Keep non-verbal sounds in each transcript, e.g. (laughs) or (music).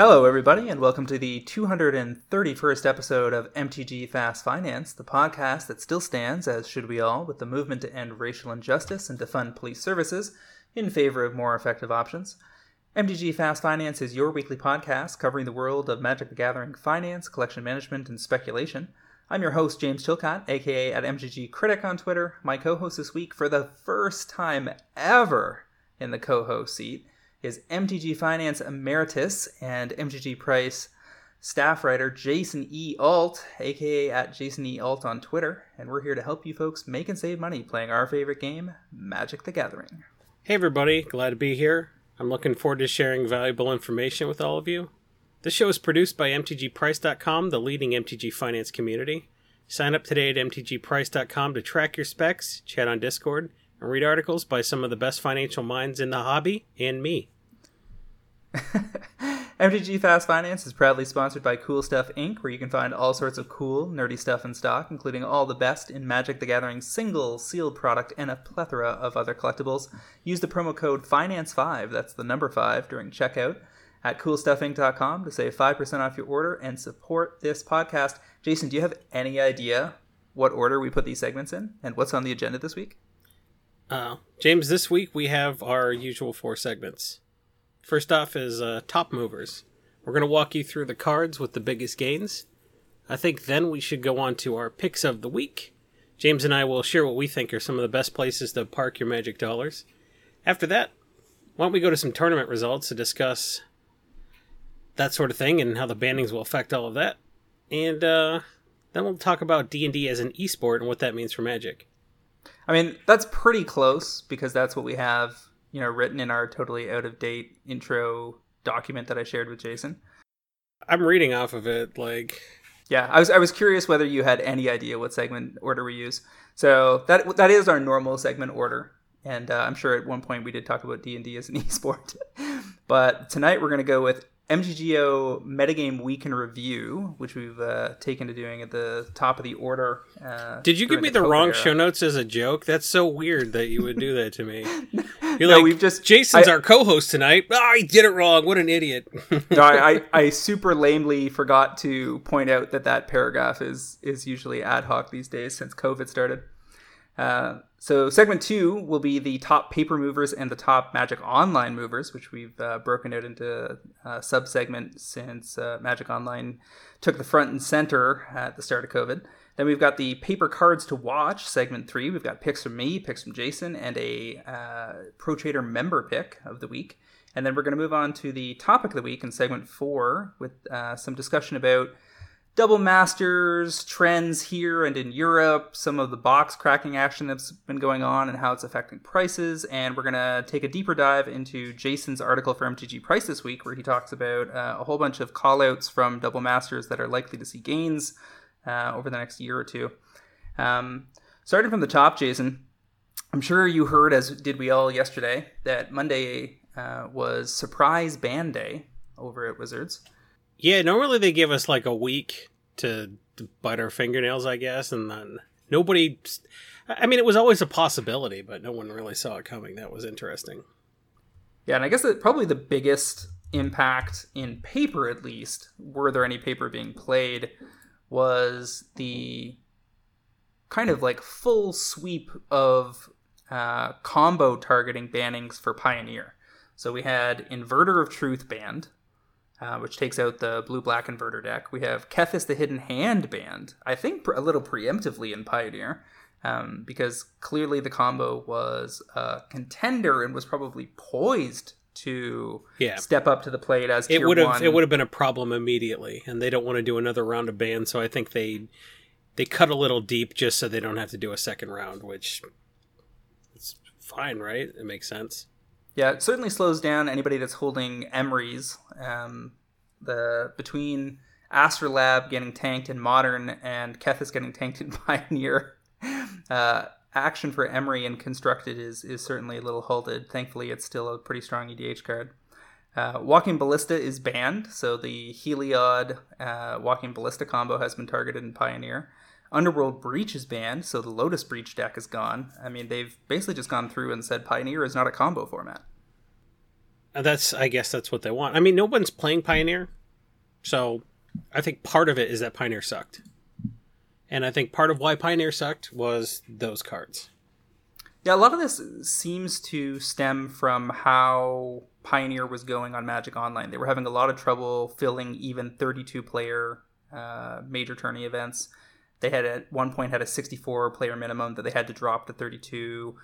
Hello, everybody, and welcome to the 231st episode of MTG Fast Finance, the podcast that still stands, as should we all, with the movement to end racial injustice and to fund police services in favor of more effective options. MTG Fast Finance is your weekly podcast covering the world of Magic the Gathering finance, collection management, and speculation. I'm your host, James Chilcott, aka at MTG Critic on Twitter. My co host this week, for the first time ever in the co host seat, is MTG Finance Emeritus and MTG Price staff writer Jason E. Alt, aka at Jason E. Alt on Twitter, and we're here to help you folks make and save money playing our favorite game, Magic the Gathering. Hey everybody, glad to be here. I'm looking forward to sharing valuable information with all of you. This show is produced by MTGPrice.com, the leading MTG finance community. Sign up today at MTGPrice.com to track your specs, chat on Discord, and read articles by some of the best financial minds in the hobby and me. (laughs) MTG Fast Finance is proudly sponsored by Cool Stuff Inc., where you can find all sorts of cool, nerdy stuff in stock, including all the best in Magic the Gathering single sealed product and a plethora of other collectibles. Use the promo code FINANCE5, that's the number 5, during checkout at coolstuffinc.com to save 5% off your order and support this podcast. Jason, do you have any idea what order we put these segments in and what's on the agenda this week? Uh, James, this week we have our usual four segments. First off is uh, top movers. We're going to walk you through the cards with the biggest gains. I think then we should go on to our picks of the week. James and I will share what we think are some of the best places to park your magic dollars. After that, why don't we go to some tournament results to discuss that sort of thing and how the bannings will affect all of that. And uh, then we'll talk about D&D as an esport and what that means for Magic. I mean, that's pretty close because that's what we have, you know, written in our totally out of date intro document that I shared with Jason. I'm reading off of it like Yeah, I was I was curious whether you had any idea what segment order we use. So that that is our normal segment order, and uh, I'm sure at one point we did talk about D and D as an (laughs) esport. but tonight we're going to go with MTGO Metagame Week in Review, which we've uh, taken to doing at the top of the order. Uh, Did you give me the, COVID wrong era. show notes as a joke? That's so weird that you would do that to me. (laughs) You're No, like, we've just- Jason's I- our co-host tonight. Oh, I did it wrong. What an idiot. (laughs) no, I, I, (laughs) I super lamely forgot to point out that that paragraph is is usually ad hoc these days since COVID started. Uh, so segment two will be the top paper movers and the top Magic Online movers, which we've uh, broken out into uh, sub segment since uh, Magic Online took the front and center at the start of COVID. Then we've got the paper cards to watch, segment three. We've got picks from me, picks from Jason, and a uh, Pro Trader member pick of the week. And then we're going to move on to the topic of the week in segment four with uh, some discussion about double masters, trends here and in Europe, some of the box cracking action that's been going on and how it's affecting prices. And we're going to take a deeper dive into Jason's article for MTG Price this week, where he talks about uh, a whole bunch of callouts from double masters that are likely to see gains uh, over the next year or two. Um, starting from the top, Jason, I'm sure you heard, as did we all yesterday, that Monday uh, was Surprise Band Day over at Wizards. yeah, normally they give us like a week to, to bite our fingernails, I guess, and then nobody. I mean, it was always a possibility, but no one really saw it coming. That was interesting. Yeah, and I guess that probably the biggest impact in paper, at least, were there any paper being played, was the kind of like full sweep of uh, combo targeting bannings for Pioneer. So we had Inverter of Truth banned, uh, which takes out the blue black inverter deck. We have Kethis the Hidden Hand Band, I think a little preemptively in Pioneer, um, because clearly the combo was a contender and was probably poised to Yeah. step up to the plate as It tier would have it would have been a problem immediately, and they don't want to do another round of bans, so I think they they cut a little deep just so they don't have to do a second round, which it's fine, right? It makes sense. Yeah, it certainly slows down anybody that's holding Emry's. Um, the between Astrolabe getting tanked in Modern and Kethis getting tanked in (laughs) Pioneer, uh, action for Emery and Constructed is is certainly a little halted. Thankfully, it's still a pretty strong EDH card. Uh, Walking Ballista is banned, so the Heliod uh, Walking Ballista combo has been targeted in Pioneer. Underworld Breach is banned, so the Lotus Breach deck is gone. I mean, they've basically just gone through and said Pioneer is not a combo format. Uh, That's I guess that's what they want. I mean, no one's playing Pioneer, so I think part of it is that Pioneer sucked, and I think part of why Pioneer sucked was those cards. Yeah, a lot of this seems to stem from how Pioneer was going on Magic Online. They were having a lot of trouble filling even 32 player uh, major tourney events. They had at one point had a 64 player minimum that they had to drop to 32.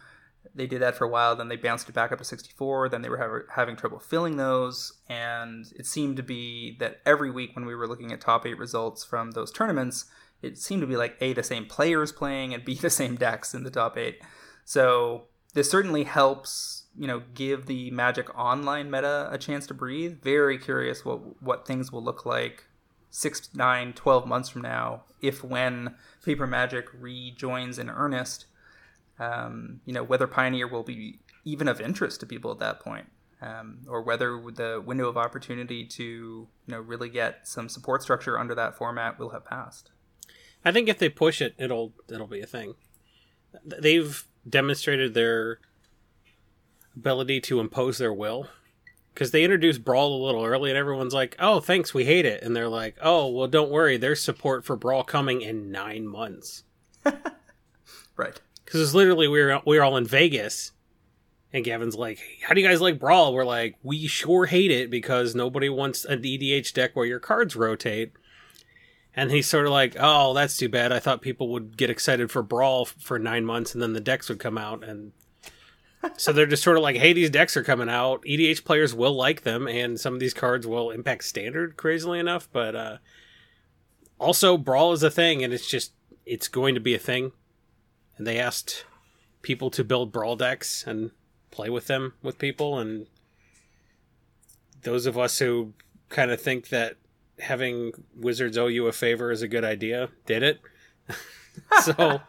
They did that for a while, then they bounced it back up to 64. Then they were hav- having trouble filling those, and it seemed to be that every week when we were looking at top eight results from those tournaments, it seemed to be like a the same players playing and b (laughs) the same decks in the top eight. So this certainly helps, you know, give the Magic Online meta a chance to breathe. Very curious what what things will look like six, nine, 12 months from now, if when Paper Magic rejoins in earnest. Um, you know, whether Pioneer will be even of interest to people at that point. Um, or whether the window of opportunity to you know really get some support structure under that format will have passed. I think if they push it, it'll it'll be a thing. They've demonstrated their ability to impose their will because they introduced Brawl a little early, and everyone's like, "Oh, thanks, we hate it," and they're like, "Oh, well, don't worry, there's support for Brawl coming in nine months." (laughs) Right. Because it's literally we were we were all in Vegas, and Gavin's like, "How do you guys like Brawl?" We're like, "We sure hate it because nobody wants an EDH deck where your cards rotate." And he's sort of like, "Oh, that's too bad. I thought people would get excited for Brawl for nine months, and then the decks would come out." And so they're just sort of like, "Hey, these decks are coming out. EDH players will like them, and some of these cards will impact Standard, crazily enough." But uh, also, Brawl is a thing, and it's just it's going to be a thing and they asked people to build brawl decks and play with them with people and those of us who kind of think that having wizards owe you a favor is a good idea did it (laughs) so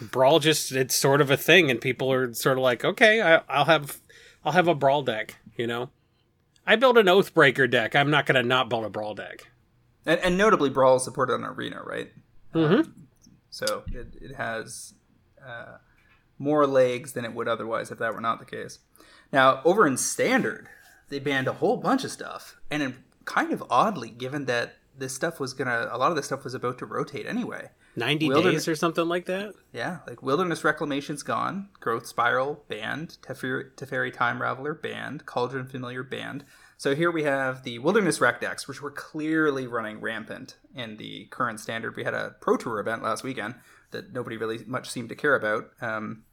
brawl just it's sort of a thing and people are sort of like okay I, i'll have i'll have a brawl deck you know i built an oathbreaker deck i'm not going to not build a brawl deck And, and notably, Brawl is supported on Arena, right? mm-hmm. So it, it has uh, more legs than it would otherwise if that were not the case. Now, over in Standard, they banned a whole bunch of stuff. And in, kind of oddly, given that this stuff was going to, a lot of this stuff was about to rotate anyway. 90 Wilderness- days or something like that Yeah, like Wilderness Reclamation's gone, Growth Spiral banned, Teferi, Teferi Time Raveler banned, Cauldron Familiar banned. So here we have the Wilderness Rec decks, which were clearly running rampant in the current standard. We had a Pro Tour event last weekend that nobody really much seemed to care about. Um,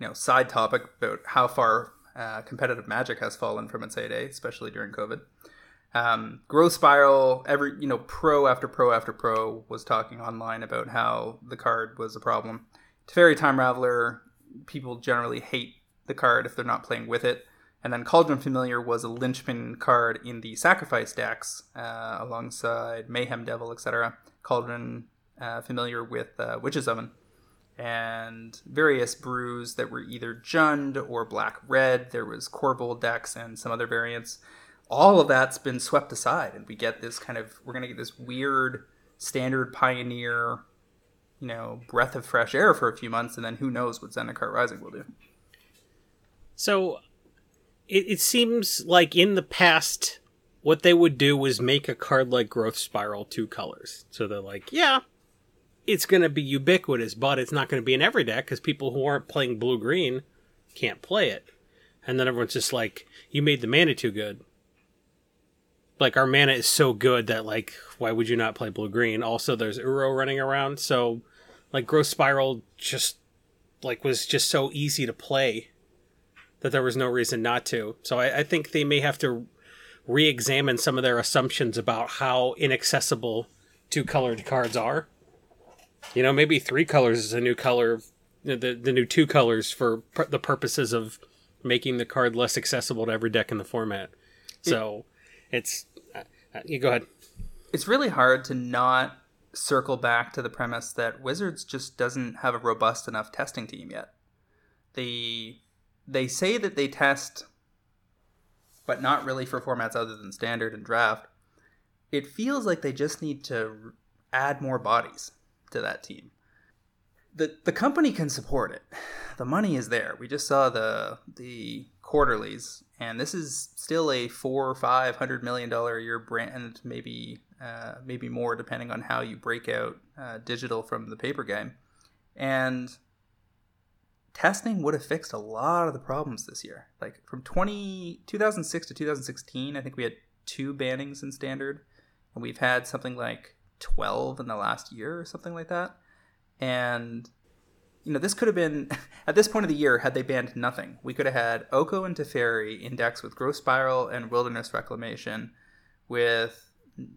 you know, side topic about how far uh, competitive Magic has fallen from its heyday, especially during COVID. Um, Growth Spiral, every you know, pro after pro after pro was talking online about how the card was a problem. Teferi Time Raveler, people generally hate the card if they're not playing with it. And then Cauldron Familiar was a linchpin card in the sacrifice decks, uh, alongside Mayhem Devil, etc. Cauldron uh, Familiar with uh, Witch's Oven, and various brews that were either Jund or Black Red. There was Korvold decks and some other variants. All of that's been swept aside, and we get this kind of we're gonna get this weird standard pioneer, you know, breath of fresh air for a few months, and then who knows what Zendikar Rising will do. So it, it seems like in the past, what they would do was make a card like Growth Spiral two colors. So they're like, yeah, it's going to be ubiquitous, but it's not going to be in every deck because people who aren't playing blue green can't play it. And then everyone's just like, you made the mana too good. Like, our mana is so good that, like, why would you not play blue green? Also, there's Uro running around. So, like, Growth Spiral just, like, was just so easy to play that there was no reason not to. So I, I think they may have to re-examine some of their assumptions about how inaccessible two colored cards are. You know, maybe three colors is a new color, the the new two colors for pur- the purposes of making the card less accessible to every deck in the format. So it's uh, uh, you go ahead. it's really hard to not circle back to the premise that Wizards just doesn't have a robust enough testing team yet. They they say that they test, but not really for formats other than standard and draft. It feels like they just need to add more bodies to that team. The the company can support it. The money is there. We just saw the the quarterlies, and this is still a four or five hundred million dollar a year brand, maybe uh, maybe more depending on how you break out uh, digital from the paper game. And testing would have fixed a lot of the problems this year. Like from 20, 2006 to 2016, I think we had two bannings in standard, and we've had something like 12 in the last year or something like that. And you know, this could have been (laughs) at this point of the year had they banned nothing. We could have had Oko and Teferi index with Growth Spiral and Wilderness Reclamation, with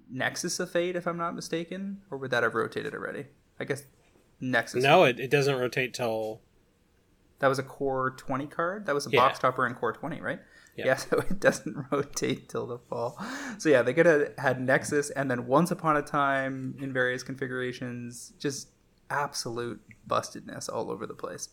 Nexus of Fate, if I'm not mistaken, or would that have rotated already? I guess Nexus. No, it, it doesn't rotate till. That was a core 20 card. That was a Yeah. box topper in core 20, right? Yeah. Yeah, (laughs) so it doesn't (laughs) rotate till the fall. So yeah, they could have had Nexus and then Once Upon a Time in various configurations. Just absolute bustedness all over the place.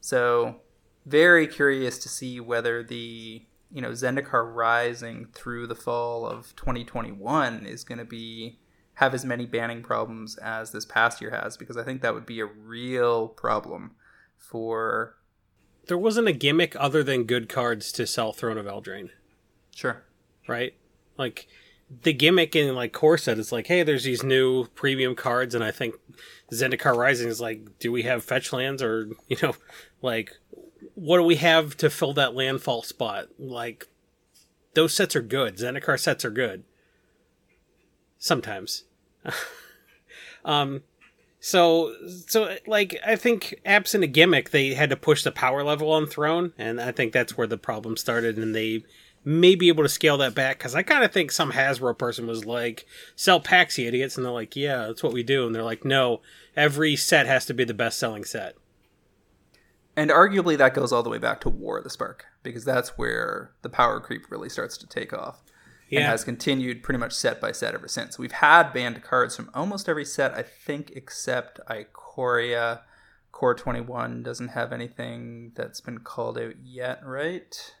So very curious to see whether the you know Zendikar Rising through the fall of 2021 is going to be have as many banning problems as this past year has because I think that would be a real problem for There wasn't a gimmick other than good cards to sell Throne of Eldraine, sure right? Like the gimmick in like core set is like, hey, there's these new premium cards, and I think Zendikar Rising is like, do we have fetch lands or (laughs) you know, like what do we have to fill that landfall spot? Like those sets are good. Zendikar sets are good. Sometimes. (laughs) um so so like I think absent a gimmick they had to push the power level on Throne and I think that's where the problem started and they may be able to scale that back because I kind of think some Hasbro person was like, sell packs, you idiots. And they're like, yeah, that's what we do. And they're like, no, every set has to be the best selling set. And arguably that goes all the way back to War of the Spark, because that's where the power creep really starts to take off. And has continued pretty much set by set ever since. We've had banned cards from almost every set, I think, except Ikoria. Core 21 doesn't have anything that's been called out yet, right?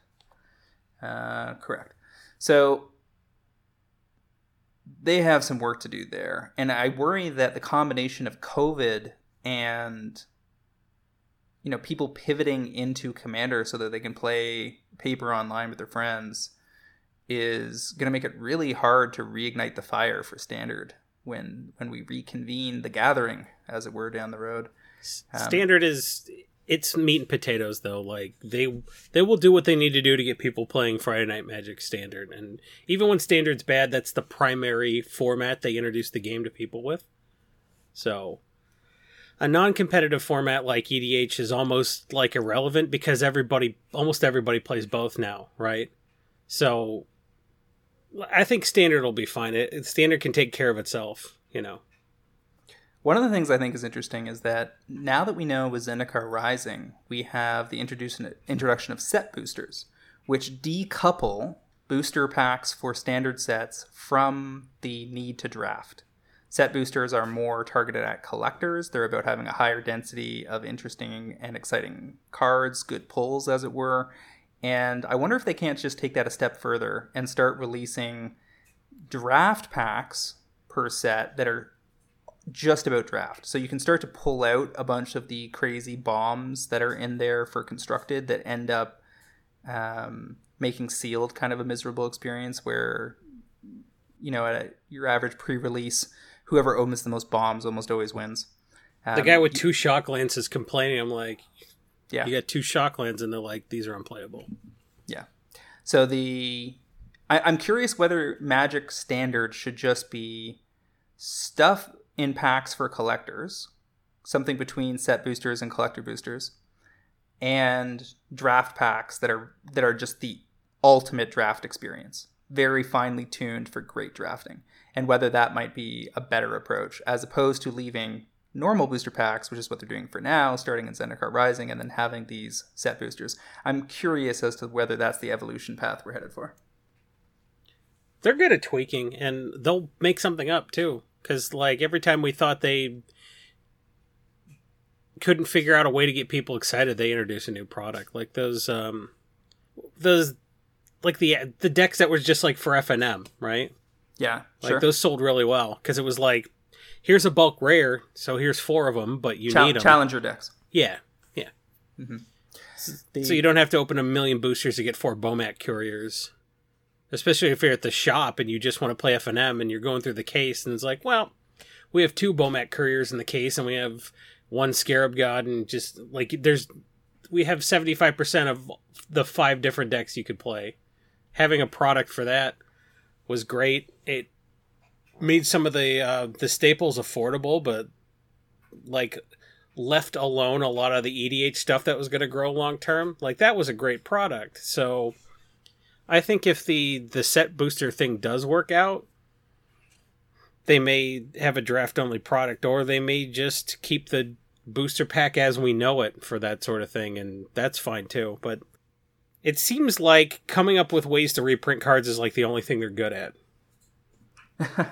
Uh, correct. So they have some work to do there. And I worry that the combination of COVID and you know people pivoting into commander so that they can play paper online with their friends is going to make it really hard to reignite the fire for standard when when we reconvene the gathering as it were down the road Um, Standard is it's meat and potatoes though. Like they they will do what they need to do to get people playing Friday Night Magic Standard, and even when Standard's bad, that's the primary format they introduce the game to people with. So, a non-competitive format like EDH is almost like irrelevant because everybody, almost everybody, plays both now, right? So, I think Standard will be fine. It, Standard can take care of itself, you know. One of the things I think is interesting is that now that we know with Zendikar Rising, we have the introduction of set boosters, which decouple booster packs for standard sets from the need to draft. Set boosters are more targeted at collectors. They're about having a higher density of interesting and exciting cards, good pulls, as it were. And I wonder if they can't just take that a step further and start releasing draft packs per set that are just about draft. So you can start to pull out a bunch of the crazy bombs that are in there for constructed that end up um, making sealed kind of a miserable experience where, you know, at a, your average pre release, whoever opens the most bombs almost always wins. Um, The guy with two shock lands is complaining. I'm like, yeah. you got two shock lands, and they're like, these are unplayable. Yeah. So the I, I'm curious whether Magic Standard should just be stuff in packs for collectors, something between set boosters and collector boosters, and draft packs that are that are just the ultimate draft experience, very finely tuned for great drafting, and whether that might be a better approach as opposed to leaving normal booster packs, which is what they're doing for now, starting in Zendikar Rising, and then having these set boosters. I'm curious as to whether that's the evolution path we're headed for. They're good at tweaking, and they'll make something up too. Because like every time we thought they couldn't figure out a way to get people excited, they introduce a new product. Like those, um, those, like the the decks that was just like for FNM, right? Yeah, Like sure. those sold really well because it was like, here's a bulk rare, so here's four of them, but you Chal- need them. challenger decks. Yeah, yeah. Mhm. The- So you don't have to open a million boosters to get four Bomat couriers. Especially if you're at the shop and you just want to play FNM and you're going through the case and it's like, well, we have two Bomat couriers in the case and we have one Scarab God and just like there's we have 75% of the five different decks you could play. Having a product for that was great. It made some of the uh, the staples affordable, but like left alone a lot of the EDH stuff that was going to grow long term. Like that was a great product. So I think if the the set booster thing does work out, they may have a draft only product or they may just keep the booster pack as we know it for that sort of thing and that's fine too. But it seems like coming up with ways to reprint cards is like the only thing they're good at. (laughs)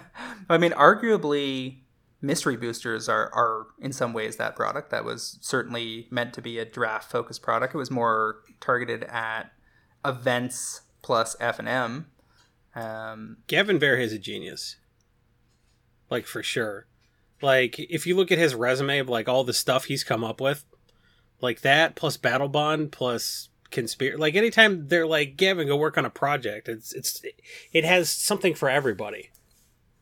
I mean, arguably, mystery boosters are, are in some ways that product that was certainly meant to be a draft focused product. It was more targeted at events plus F and M. Um, Gavin Bear is a genius. Like for sure. Like if you look at his resume of like all the stuff he's come up with, like that plus Battle Bond plus conspiracy like anytime they're like Gavin go work on a project, it's it's it has something for everybody.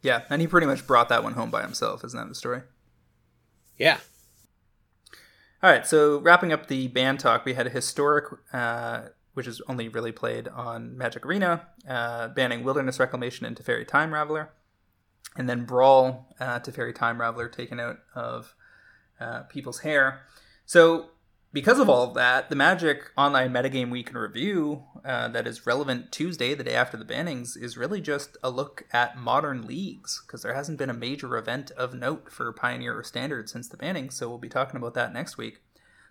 yeah, and he pretty much brought that one home by himself. Isn't that the story? Yeah. All right, so wrapping up the band talk, we had a historic, uh, which is only really played on Magic Arena, uh, banning Wilderness Reclamation into Fairy Time Raveler, and then Brawl uh, Fairy Time Raveler taken out of uh, people's hair. So, because of all of that, the Magic Online Metagame Week in Review uh, that is relevant Tuesday, the day after the bannings, is really just a look at modern leagues because there hasn't been a major event of note for Pioneer or Standard since the banning. So we'll be talking about that next week.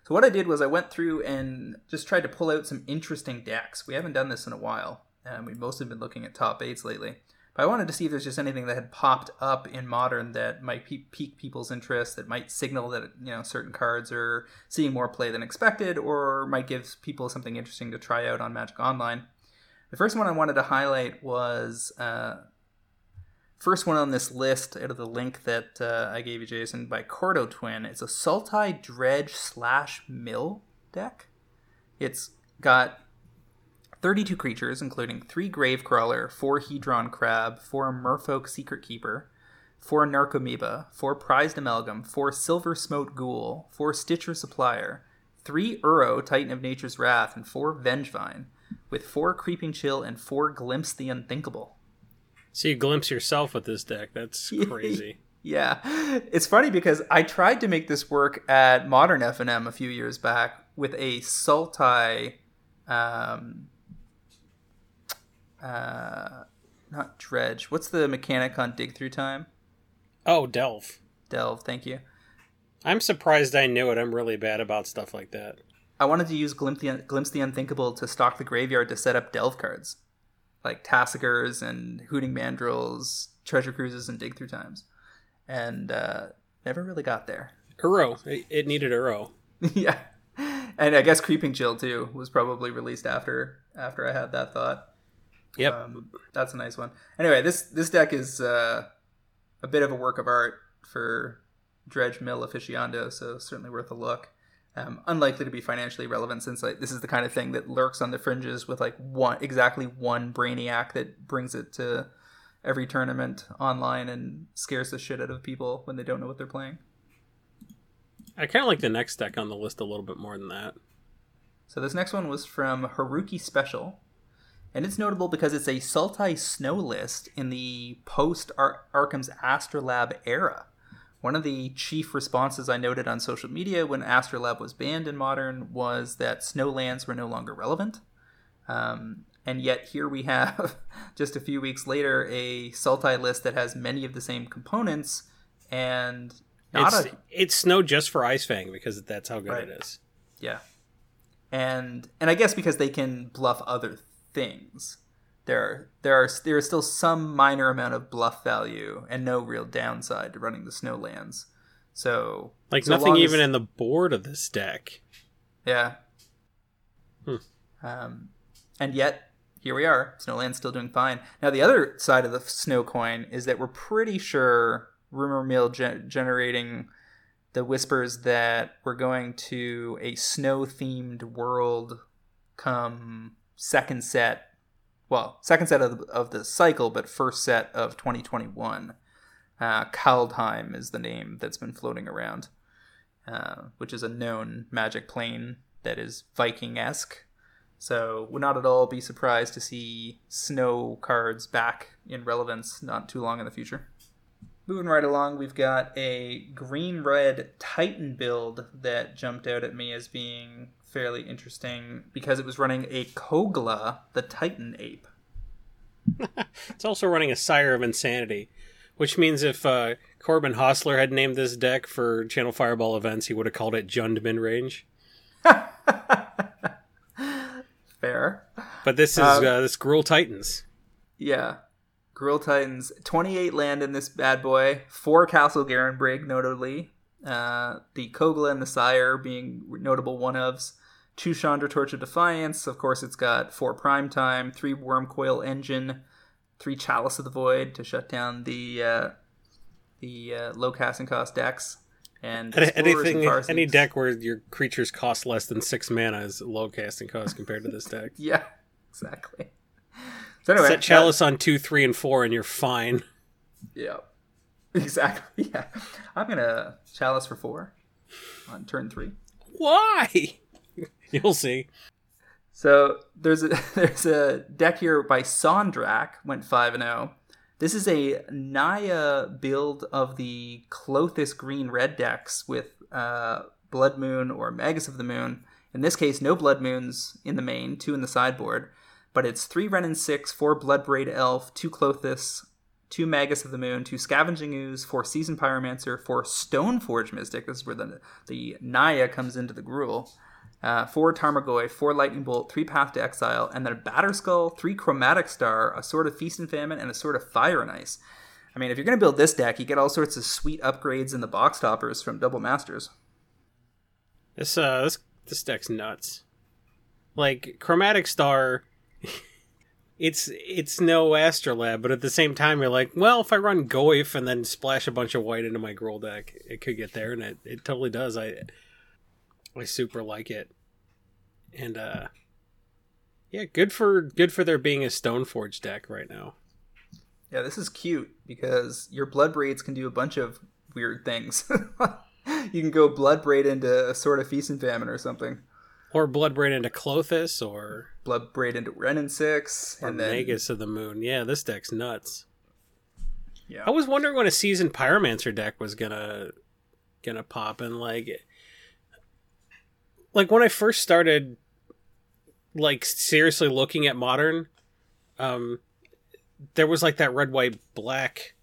So what I did was I went through and just tried to pull out some interesting decks. We haven't done this in a while, and we've mostly been looking at top eights lately. But I wanted to see if there's just anything that had popped up in modern that might pique people's interest, that might signal that you know certain cards are seeing more play than expected, or might give people something interesting to try out on Magic Online. The first one I wanted to highlight was uh, first one on this list out of the link that uh, I gave you, Jason, by Cordo Twin. It's a Sultai Dredge slash Mill deck. It's got 32 creatures, including 3 Gravecrawler, 4 Hedron Crab, 4 Merfolk Secret Keeper, 4 Narcomoeba, 4 Prized Amalgam, 4 Silversmote Ghoul, 4 Stitcher Supplier, 3 Uro, Titan of Nature's Wrath, and 4 Vengevine, with 4 Creeping Chill and 4 Glimpse the Unthinkable. So you glimpse yourself with this deck. That's (laughs) crazy. Yeah, it's funny because I tried to make this work at Modern FNM a few years back with a Sultai, um, uh, not dredge. What's the mechanic on dig through time? oh, Delve. Delve. Thank you. I'm surprised I knew it. I'm really bad about stuff like that. I wanted to use Glimpse the, Glimpse the Unthinkable to stock the graveyard to set up Delve cards, like Tasigurs and Hooting Mandrills, Treasure Cruises, and Dig Through Times, and uh, never really got there. Uro. It, it needed Uro. (laughs) yeah, and I guess Creeping Chill too was probably released after after I had that thought. Yep. Um, that's a nice one. Anyway, this this deck is uh, a bit of a work of art for Dredge Mill aficionado, so certainly worth a look. Um, unlikely to be financially relevant since like this is the kind of thing that lurks on the fringes with like one exactly one brainiac that brings it to every tournament online and scares the shit out of people when they don't know what they're playing. I kind of like the next deck on the list a little bit more than that. So this next one was from Haruki Special, and it's notable because it's a Sultai Snow list in the post Arcum's Astrolabe era. One of the chief responses I noted on social media when Astrolabe was banned in Modern was that snowlands were no longer relevant. Um, and yet here we have, (laughs) just a few weeks later, a Sultai list that has many of the same components and not It's, a it's snow just for Ice Fang because that's how good Right. it is. Yeah. And and I guess because they can bluff other things. There are there are there is still some minor amount of bluff value and no real downside to running the snowlands. So Like so nothing even as- in the board of this deck. Yeah. Hmm. Um, and yet here we are. Snowland's still doing fine. Now the other side of the snow coin is that we're pretty sure rumor mill gen- generating the whispers that we're going to a snow themed world come second set well second set of the, of the cycle but first set of 2021 uh, Kaldheim is the name that's been floating around uh, which is a known magic plane that is Viking-esque. So would not at all be surprised to see snow cards back in relevance not too long in the future Moving right along, we've got a green red Titan build that jumped out at me as being fairly interesting because it was running a Kogla, the Titan ape. (laughs) it's also running a Sire of Insanity, which means if uh, Corbin Hosler had named this deck for Channel Fireball events, he would have called it Jundman Range. (laughs) Fair. But this is um, uh, this Gruul Titans. Yeah. Gruul Titans, 28 land in this bad boy, four Castle Garenbrig, notably. Uh, the Kogla and the Sire being notable one ofs. Two Chandra Torch of Defiance. Of course, it's got four Prime Time, three Wurmcoil Engine, three Chalice of the Void to shut down the uh, the uh, low casting cost decks. And anything, and any deck where your creatures cost less than six mana is low casting cost compared to this deck. (laughs) yeah, exactly. So anyway, set chalice on two, three, and four, and you're fine. Yeah, (laughs) exactly. Yeah, I'm gonna chalice for four on turn three. Why? (laughs) You'll see. So there's a (laughs) there's a deck here by Sondrak went five and zero. Oh. This is a Naya build of the Klothys green red decks with uh, Blood Moon or Magus of the Moon. In this case, no Blood Moons in the main, two in the sideboard but it's three Wrenn and six, four Bloodbraid Elf, two Klothys, two Magus of the Moon, two Scavenging Ooze, four Season Pyromancer, four Stoneforge Mystic. This is where the the Naya comes into the Gruul. Uh, four Tarmogoyf, four Lightning Bolt, three Path to Exile, and then a Batterskull, three Chromatic Star, a Sword of Feast and Famine, and a Sword of Fire and Ice. I mean, if you're going to build this deck, you get all sorts of sweet upgrades in the box toppers from Double Masters. This uh, this this deck's nuts. Like Chromatic Star it's it's no astrolabe, but at the same time you're like, well, if I run Goyf and then splash a bunch of white into my Gruul deck, it could get there, and it, it totally does. I I super like it, and uh, yeah, good for good for there being a Stoneforge deck right now. Yeah, this is cute because your Blood Braids can do a bunch of weird things. (laughs) you can go Blood Braid into a Sword of Feast and Famine or something. Or Bloodbraid into Klothys, or Bloodbraid into Wrenn and Six, and then Magus of the Moon. Yeah, this deck's nuts. Yeah, I was wondering when a seasoned Pyromancer deck was gonna gonna pop, and like, like when I first started, like seriously looking at modern, um, there was like that red, white, black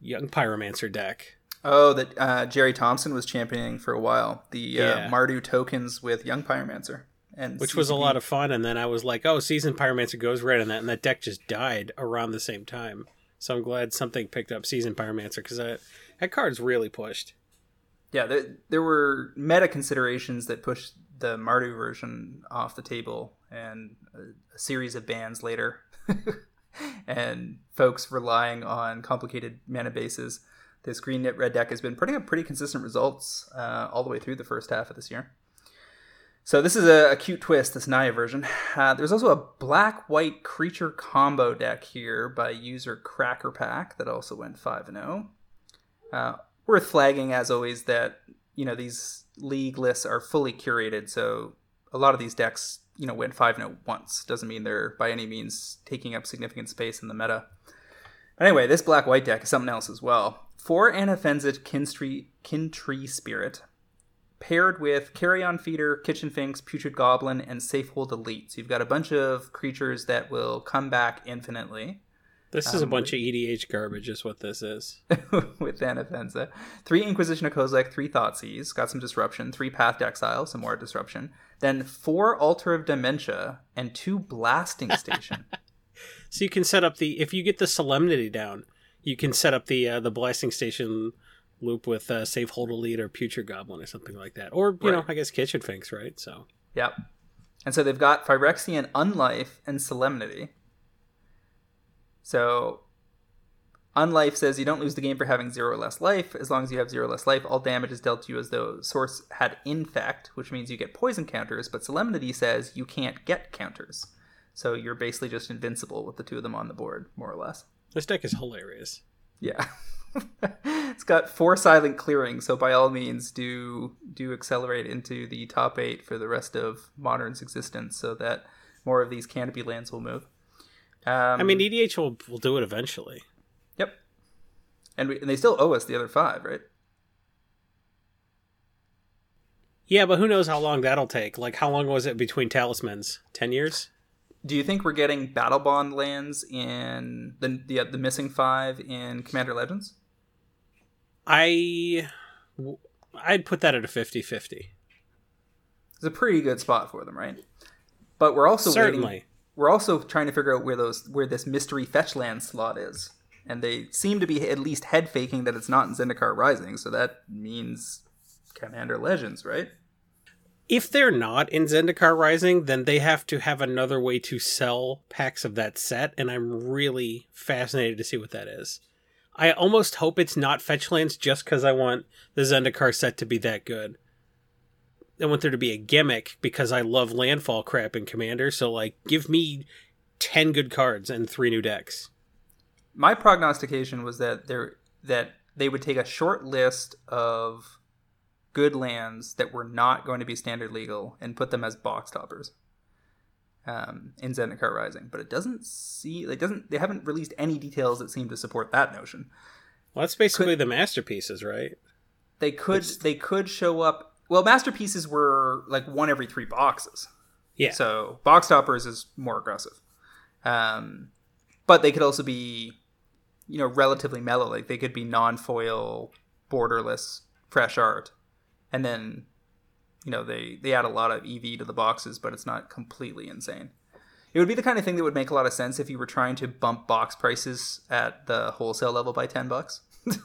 young Pyromancer deck Oh, that uh, Jerry Thompson was championing for a while. The uh, yeah. uh, Mardu tokens with Young Pyromancer. And Which CCP. was a lot of fun. And then I was like, oh, Season Pyromancer goes red and that. And that deck just died around the same time. So I'm glad something picked up Season Pyromancer because that, that card's really pushed. Yeah, there, there were meta considerations that pushed the Mardu version off the table and a, a series of bans later. (laughs) and folks relying on complicated mana bases this green knit red deck has been putting up pretty consistent results uh, all the way through the first half of this year. So this is a, a cute twist, this Naya version. Uh, there's also a black-white creature combo deck here by user Cracker Pack that also went five and zero. Oh. Uh, worth flagging, as always, that you know these league lists are fully curated, so a lot of these decks you know went five and zero oh once. Doesn't mean they're by any means taking up significant space in the meta. Anyway, this black-white deck is something else as well. For Anafenza Kintree, Kintree Spirit, paired with Carrion Feeder, Kitchen Finks, Putrid Goblin, and Safehold Elite. So you've got a bunch of creatures that will come back infinitely. This is um, a bunch of EDH garbage, is what this is. (laughs) with Anafenza. Three Inquisition of Kozilek, three Thoughtseize, got some disruption, three Path to Exile, some more disruption. Then four Altar of Dementia, and two Blasting Station. (laughs) so you can set up the, if you get the Solemnity down, you can set up the uh, the blasting station loop with uh, Safehold Elite or Putrid Goblin or something like that, or you right. know, I guess Kitchen Finks, right? So yep. And so they've got Phyrexian Unlife and Solemnity. So Unlife says you don't lose the game for having zero or less life. As long as you have zero or less life, all damage is dealt to you as though source had infect, which means you get poison counters. But Solemnity says you can't get counters. So you're basically just invincible with the two of them on the board, more or less. This deck is hilarious. Yeah. (laughs) it's got four silent clearing, so by all means do do accelerate into the top eight for the rest of Modern's existence so that more of these canopy lands will move. Um, I mean, EDH will, will do it eventually. Yep. And, we, and they still owe us the other five, right? Yeah, but who knows how long that'll take? Like, how long was it between talismans? Ten years? Do you think we're getting battle bond lands in the the, uh, the missing five in Commander Legends? I I'd put that at a 50-50. It's a pretty good spot for them, right? But we're also Certainly. waiting. We're also trying to figure out where those where this mystery fetch land slot is, and they seem to be at least head faking that it's not in Zendikar Rising. So that means Commander Legends, right? If they're not in Zendikar Rising, then they have to have another way to sell packs of that set, and I'm really fascinated to see what that is. I almost hope it's not Fetchlands just because I want the Zendikar set to be that good. I want there to be a gimmick because I love landfall crap in Commander, so like give me 10 good cards and three new decks. My prognostication was that there that they would take a short list of good lands that were not going to be standard legal and put them as box toppers um, in Zendikar Rising. But it doesn't see like doesn't they haven't released any details that seem to support that notion. Well, that's basically the masterpieces, right? They could they could show up. Well, masterpieces were like one every three boxes. Yeah. So box toppers is more aggressive. Um, but they could also be, you know, relatively mellow. Like they could be non-foil, borderless, fresh art, and then, you know, they they add a lot of EV to the boxes, but it's not completely insane. It would be the kind of thing that would make a lot of sense if you were trying to bump box prices at the wholesale level by ten bucks. (laughs)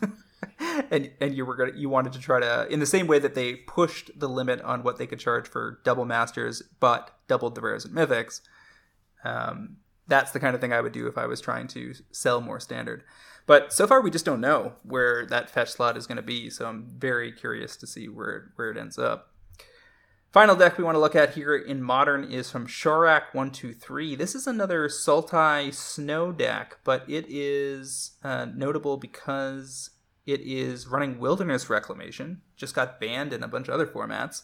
and and you were gonna you wanted to try to in the same way that they pushed the limit on what they could charge for double masters but doubled the rares and mythics um, that's the kind of thing i would do if i was trying to sell more standard but so far we just don't know where that fetch slot is going to be so i'm very curious to see where where it ends up Final deck we want to look at here in modern is from Shorak one two three. This is another Sultai Snow deck, but it is uh, notable because it is running Wilderness Reclamation. Just got banned in a bunch of other formats,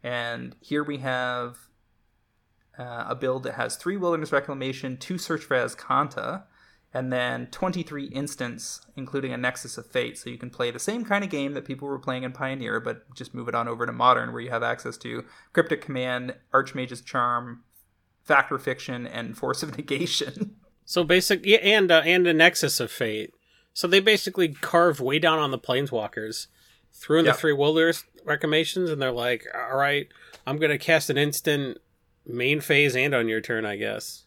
and here we have uh, a build that has three Wilderness Reclamation, two Search for Azcanta, and then 23 instants, including a Nexus of Fate. So you can play the same kind of game that people were playing in Pioneer, but just move it on over to Modern, where you have access to Cryptic Command, Archmage's Charm, Fact or Fiction, and Force of (laughs) Negation. So basic, yeah, and uh, and a Nexus of Fate. So they basically carved way down on the Planeswalkers, threw in Yep. the three Wilderness Reclamations, and they're like, "All right, I'm gonna cast an instant main phase and on your turn, I guess."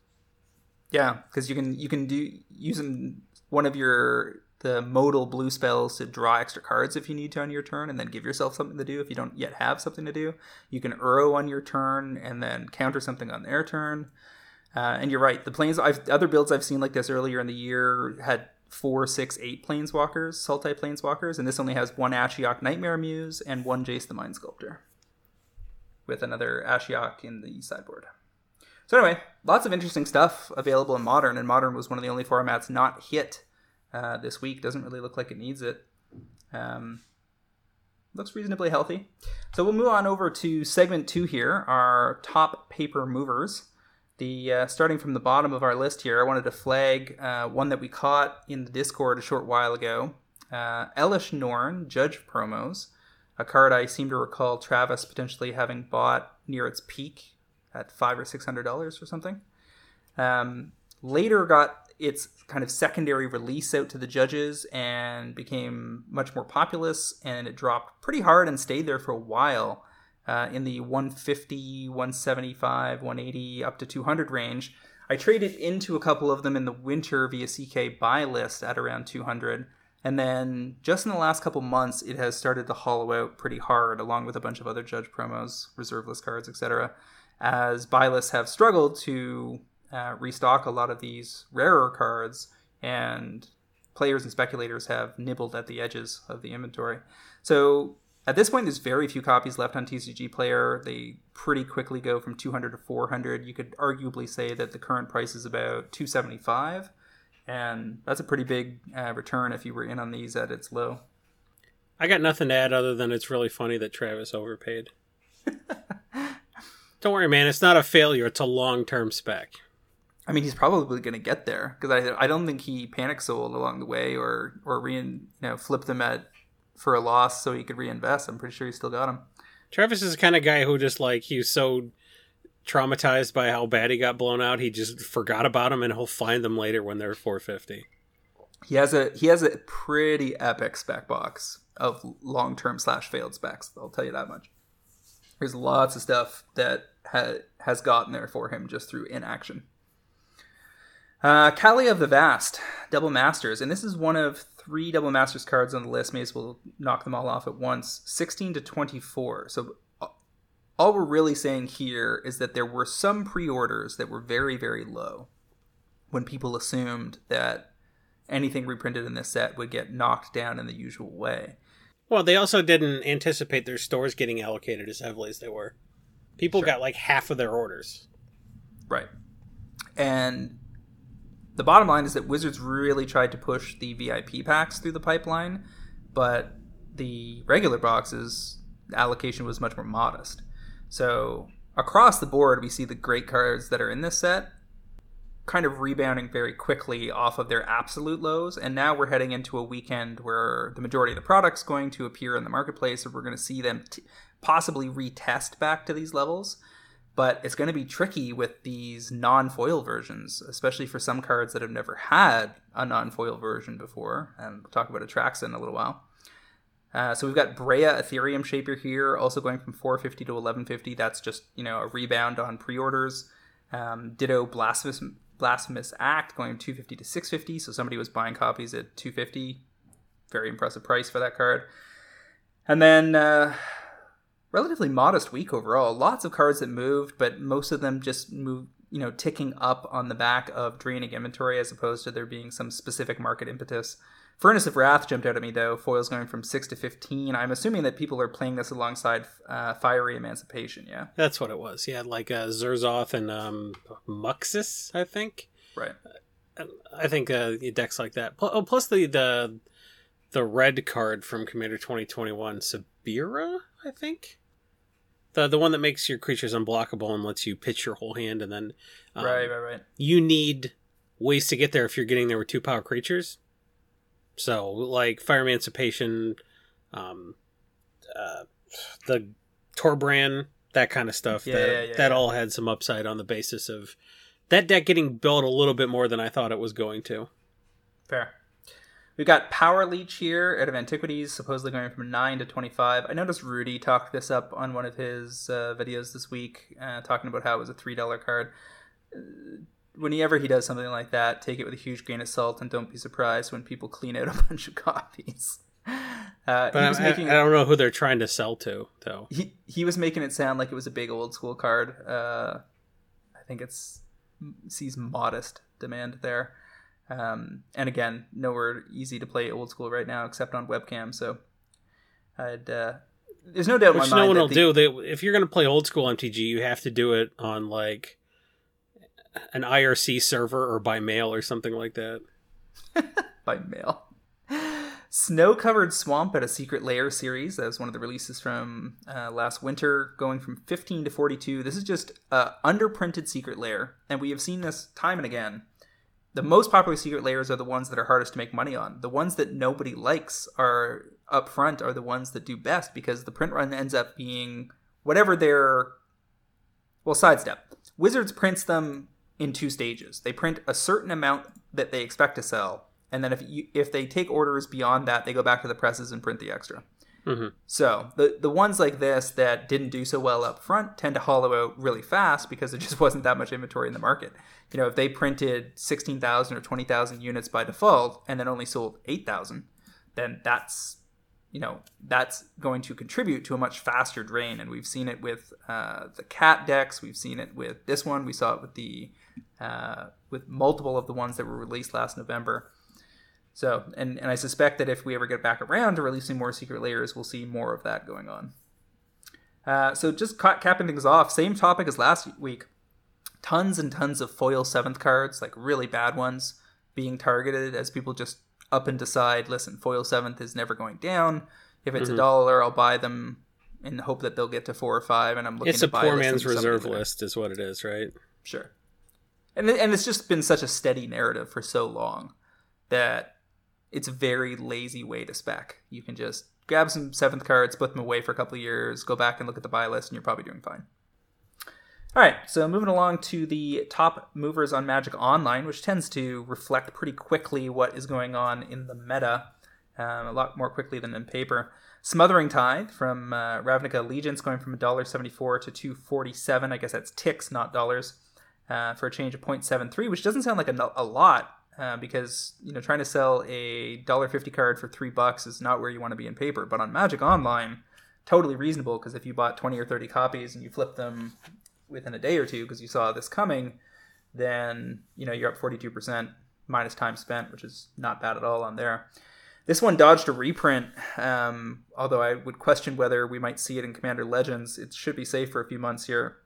Yeah, because you can you can do using one of your the modal blue spells to draw extra cards if you need to on your turn, and then give yourself something to do if you don't yet have something to do. You can Uro on your turn and then counter something on their turn. Uh, and you're right. The planes, I've other builds I've seen like this earlier in the year had four, six, eight planeswalkers, Sultai planeswalkers, and this only has one Ashiok Nightmare Muse and one Jace the Mind Sculptor, with another Ashiok in the sideboard. So anyway, lots of interesting stuff available in Modern, and Modern was one of the only formats not hit uh, this week. Doesn't really look like it needs it. Um, looks reasonably healthy. So we'll move on over to segment two here, our top paper movers. The uh, starting from the bottom of our list here, I wanted to flag uh, one that we caught in the Discord a short while ago. Uh, Elesh Norn, Judge Promos, a card I seem to recall Travis potentially having bought near its peak at five or six hundred dollars or something. Um, later got its kind of secondary release out to the judges and became much more populous, and it dropped pretty hard and stayed there for a while uh, in the 150, 175, 180, up to 200 range. I traded into a couple of them in the winter via CK buy list at around 200. And then just in the last couple months, it has started to hollow out pretty hard, along with a bunch of other judge promos, reserve list cards, etc. As buy lists have struggled to uh, restock a lot of these rarer cards, and players and speculators have nibbled at the edges of the inventory. So at this point, there's very few copies left on TCG Player. They pretty quickly go from 200 to 400. You could arguably say that the current price is about 275, and that's a pretty big uh, return if you were in on these at its low. I got nothing to add other than it's really funny that Travis overpaid. (laughs) Don't worry, man. It's not a failure. It's a long-term spec. I mean, he's probably going to get there because I, I don't think he panic sold along the way or or re, you know flipped them at for a loss so he could reinvest. I'm pretty sure he still got him. Travis is the kind of guy who just like he's so traumatized by how bad he got blown out, he just forgot about him and he'll find them later when they're 450. He has a he has a pretty epic spec box of long term slash failed specs. I'll tell you that much. There's lots of stuff that ha- has gotten there for him just through inaction. Uh, of the Vast, Double Masters, and this is one of three Double Masters cards on the list. May as well knock them all off at once. 16 to 24. So all we're really saying here is that there were some pre-orders that were very, very low when people assumed that anything reprinted in this set would get knocked down in the usual way. Well, they also didn't anticipate their stores getting allocated as heavily as they were. People sure. got like half of their orders. Right. And the bottom line is that Wizards really tried to push the VIP packs through the pipeline, but the regular boxes allocation was much more modest. So across the board, we see the great cards that are in this set kind of rebounding very quickly off of their absolute lows. And now we're heading into a weekend where the majority of the product's going to appear in the marketplace, and we're going to see them t- possibly retest back to these levels but it's going to be tricky with these non-foil versions, especially for some cards that have never had a non-foil version before. And we'll talk about Atraxa in a little while. Uh, so we've got Breya Etherium Shaper here, also going from 450 to 1150. That's just you know a rebound on pre-orders. Um, Ditto Blasphemous Blasphemous Act going from 250 to 650. So somebody was buying copies at 250. Very impressive price for that card. And then uh, relatively modest week overall. Lots of cards that moved, but most of them just moved, you know, ticking up on the back of draining inventory as opposed to there being some specific market impetus. Furnace of Wrath jumped out at me though. Foils going from six to fifteen. I'm assuming that people are playing this alongside uh, Fiery Emancipation. Yeah, that's what it was. Yeah, like uh, Zurzoth and um, Muxus, I think. Right. Uh, I think uh, decks like that. Oh, plus the the the red card from Commander 2021, Sabira, I think the the one that makes your creatures unblockable and lets you pitch your whole hand, and then um, right, right, right. You need ways to get there if you're getting there with two power creatures. So like Fire Emancipation, um, uh, the Torbran, that kind of stuff. Yeah, that yeah, yeah, that all had some upside on the basis of that deck getting built a little bit more than I thought it was going to. Fair. We've got Powerleech here out of Antiquities, supposedly going from 9 to 25. I noticed Rudy talked this up on one of his uh, videos this week, uh, talking about how it was a $3 card. Uh, whenever he does something like that, take it with a huge grain of salt and don't be surprised when people clean out a (laughs) bunch of copies. Uh, but I, making, I, don't know who they're trying to sell to, though. He, he was making it sound like it was a big old school card. Uh, I think it's sees modest demand there. Um, and again, nowhere easy to play old school right now except on webcam. So I'd uh, there's no doubt Which no one will the... do. They, if you're going to play old school MTG, you have to do it on like an IRC server or by mail or something like that. (laughs) by mail. Snow covered swamp at a Secret Lair series. That was one of the releases from uh, last winter, going from 15 to 42. This is just uh, underprinted Secret Lair, and we have seen this time and again the most popular Secret Lairs are the ones that are hardest to make money on. The ones that nobody likes are up front are the ones that do best because the print run ends up being whatever their well sidestep. Wizards prints them in two stages. They print a certain amount that they expect to sell, and then if you, if they take orders beyond that, they go back to the presses and print the extra. Mm-hmm. So the the ones like this that didn't do so well up front tend to hollow out really fast because there just (laughs) wasn't that much inventory in the market. You know, if they printed sixteen thousand or twenty thousand units by default and then only sold eight thousand, then that's you know that's going to contribute to a much faster drain. And we've seen it with uh, the cat decks. We've seen it with this one. We saw it with the uh, with multiple of the ones that were released last November. So, and, and I suspect that if we ever get back around to releasing more Secret Lairs, we'll see more of that going on. Uh, so, just ca- capping things off, same topic as last week. Tons and tons of foil seventh cards, like really bad ones, being targeted as people just up and decide listen, foil seventh is never going down. If it's Mhm. a dollar, I'll buy them in hope that they'll get to four or five. And I'm looking It's to a buy poor man's reserve list, is what it is, right? Sure. And and it's just been such a steady narrative for so long that it's a very lazy way to spec. You can just grab some seventh cards, put them away for a couple of years, go back and look at the buy list, and you're probably doing fine. All right, so moving along to the top movers on Magic Online, which tends to reflect pretty quickly what is going on in the meta, um, a lot more quickly than in paper. Smothering Tide from uh, Ravnica Allegiance going from $1.74 to 247 I guess that's ticks, not dollars, uh, for a change of 0.73, which doesn't sound like a, a lot uh, because you know trying to sell a $1.50 card for three bucks is not where you want to be in paper. But on Magic Online, totally reasonable because if you bought 20 or 30 copies and you flip them within a day or two because you saw this coming, then you know you're up 42% minus time spent, which is not bad at all on there. This one dodged a reprint, um, although I would question whether we might see it in Commander Legends. It should be safe for a few months here,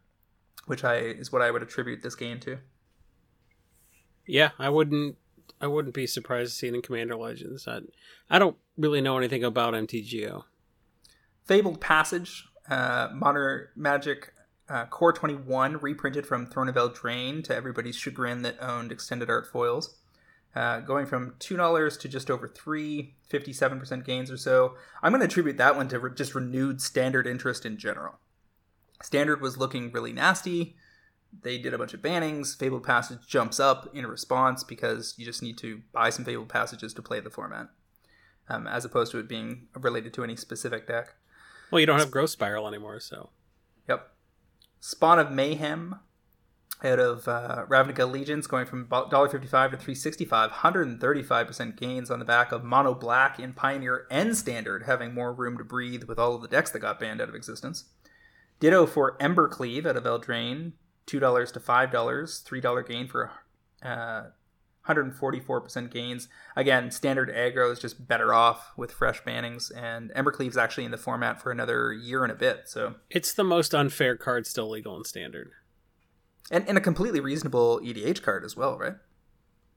which I is what I would attribute this game to. Yeah, I wouldn't. I wouldn't be surprised to see it in Commander Legends. I, I don't really know anything about MTGO. Fabled Passage, uh, Modern Magic uh, Core 21, reprinted from Throne of Eldraine to everybody's chagrin that owned extended art foils. Uh, going from $2 to just over 3 57% gains or so. I'm going to attribute that one to re- just renewed standard interest in general. Standard was looking really nasty. They did a bunch of bannings. Fabled Passage jumps up in response because you just need to buy some Fabled Passages to play the format, um, as opposed to it being related to any specific deck. Well, you don't have Growth Spiral anymore, so Yep. Spawn of Mayhem out of uh, Ravnica Allegiance going from $1.55 to 365 135% gains on the back of Mono Black in Pioneer and Standard, having more room to breathe with all of the decks that got banned out of existence. Ditto for Embercleave out of Eldraine, $2 to $5, $3 gain for uh, 144% gains. Again, standard aggro is just better off with fresh bannings, and Embercleave's actually in the format for another year and a bit, so it's the most unfair card still legal in Standard. and, and a completely reasonable EDH card as well, right?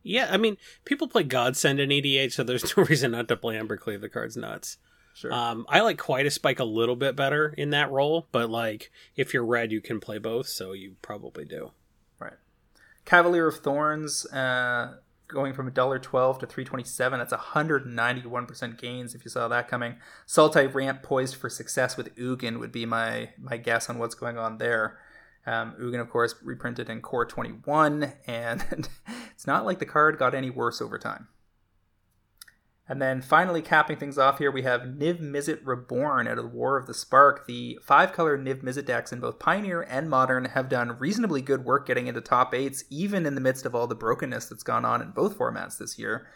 Yeah, I mean, people play Godsend in EDH, so there's (laughs) no reason not to play Embercleave. The card's nuts. Sure. Um, I like Quietus Spike a little bit better in that role, but like if you're red, you can play both, so you probably do. right. Cavalier of Thorns, uh, going from $1.12 to 327 That's 191% gains if you saw that coming. Sultai Ramp poised for success with Ugin would be my, my guess on what's going on there. Um, Ugin, of course, reprinted in Core 21, and (laughs) it's not like the card got any worse over time. And then finally, capping things off here, we have Niv Mizzet Reborn out of the War of the Spark. The five color Niv Mizzet decks in both Pioneer and Modern have done reasonably good work getting into top eights, even in the midst of all the brokenness that's gone on in both formats this year.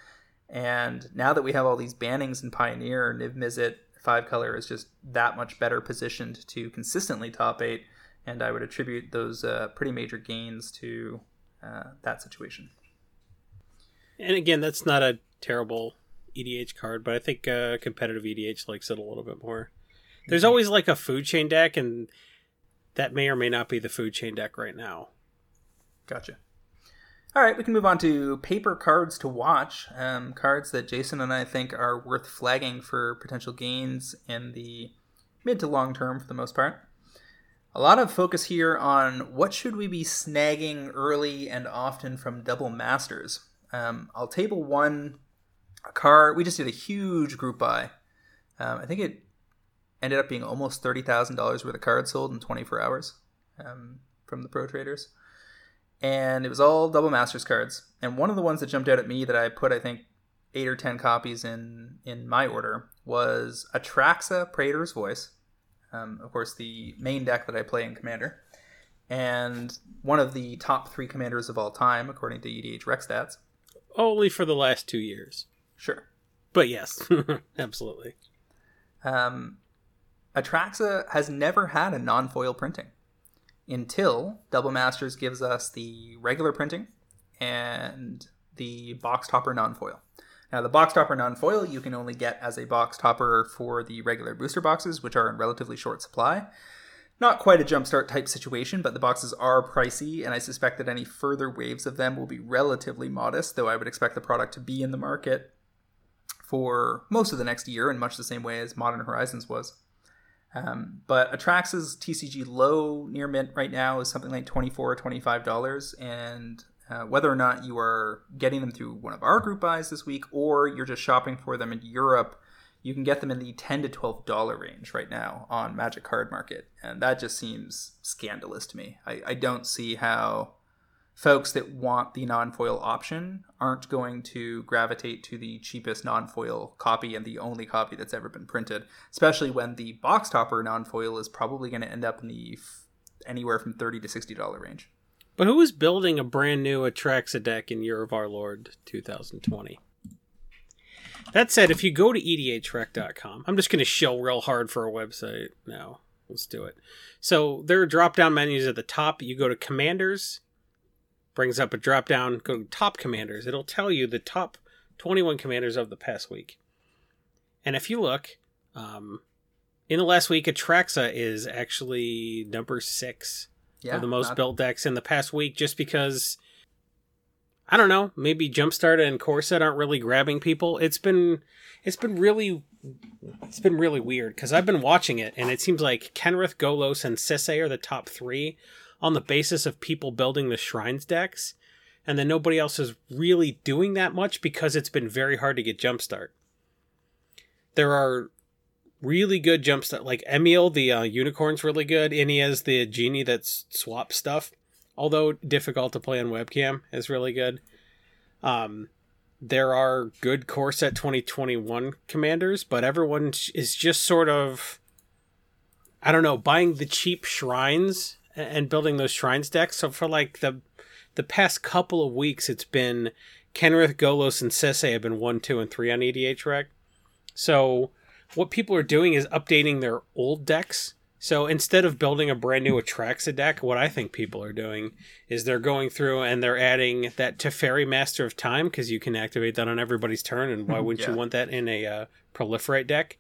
And now that we have all these bannings in Pioneer, Niv Mizzet five color is just that much better positioned to consistently top eight. And I would attribute those uh, pretty major gains to uh, that situation. And again, that's not a terrible EDH card, but I think uh, competitive EDH likes it a little bit more. There's always like a food chain deck, and that may or may not be the food chain deck right now. Gotcha. All right, we can move on to paper cards to watch. Um, cards that Jason and I think are worth flagging for potential gains in the mid to long term for the most part. A lot of focus here on what should we be snagging early and often from double masters. Um, I'll table one a card. We just did a huge group buy. Um, I think it ended up being almost thirty thousand dollars worth of cards sold in twenty four hours um, from the pro traders and it was all double masters cards. And one of the ones that jumped out at me that I put, I think, eight or ten copies in in my order was Atraxa Praetor's Voice. Um, of course, the main deck that I play in Commander, and one of the top three commanders of all time, according to EDH Rec Stats. Only for the last two years. Sure. But yes, (laughs) absolutely. Um, Atraxa has never had a non foil printing until Double Masters gives us the regular printing and the box topper non foil. Now, the box topper non foil you can only get as a box topper for the regular booster boxes, which are in relatively short supply. Not quite a jumpstart type situation, but the boxes are pricey, and I suspect that any further waves of them will be relatively modest, though I would expect the product to be in the market for most of the next year in much the same way as Modern Horizons was. Um, but Atraxa's TCG low near mint right now is something like 24 or $25, and uh, whether or not you are getting them through one of our group buys this week or you're just shopping for them in Europe, you can get them in the 10 to 12 dollar range right now on Magic Card Market, and that just seems scandalous to me. I, I don't see how folks that want the non-foil option aren't going to gravitate to the cheapest non-foil copy and the only copy that's ever been printed, especially when the box topper non-foil is probably going to end up in the f- anywhere from 30 to 60 dollar range. But who is building a brand new Atraxa deck in Year of Our Lord 2020? That said, if you go to edhrec.com, I'm just going to show real hard for a website now. Let's do it. So there are drop down menus at the top. You go to Commanders, brings up a drop down, go to Top Commanders. It'll tell you the top 21 commanders of the past week. And if you look, um, in the last week, Atraxa is actually number six yeah, of the most not... built decks in the past week just because I don't know, maybe Jumpstart and Core Set aren't really grabbing people. It's been it's been really it's been really weird because I've been watching it and it seems like Kenrith, Golos, and Sisay are the top three on the basis of people building the Shrines decks, and then nobody else is really doing that much because it's been very hard to get Jumpstart. There are really good jumpstart. Like Emiel, the uh, unicorn's really good. Inniaz, the genie that swaps stuff, although difficult to play on webcam, is really good. Um, there are good core set 2021 commanders, but everyone is just sort of, I don't know, buying the cheap shrines and building those shrines decks. So for like the the past couple of weeks, it's been Kenrith, Golos, and Sisay have been one, two, and three on EDHREC. So what people are doing is updating their old decks. So instead of building a brand new Atraxa deck, what I think people are doing is they're going through and they're adding that Teferi Master of Time because you can activate that on everybody's turn, and why wouldn't yeah. you want that in a uh, Proliferate deck?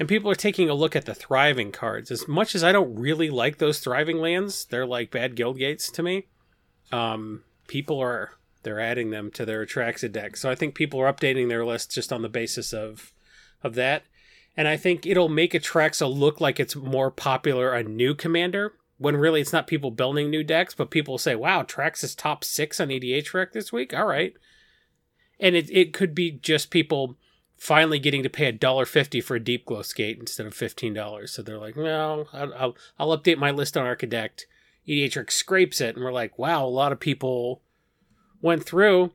And people are taking a look at the Thriving cards. As much as I don't really like those Thriving lands, they're like bad guild gates to me. Um, people are they're adding them to their Atraxa deck, so I think people are updating their list just on the basis of of that. And I think it'll make Atraxa look like it's more popular a new commander when really it's not people building new decks, but people say, wow, Trax is top six on EDHREC this week. All right. And it, it could be just people finally getting to pay a dollar fifty for a deep glow skate instead of fifteen dollars. So they're like, no, I'll, I'll, I'll update my list on Archidekt. EDHREC scrapes it, and we're like, wow, a lot of people went through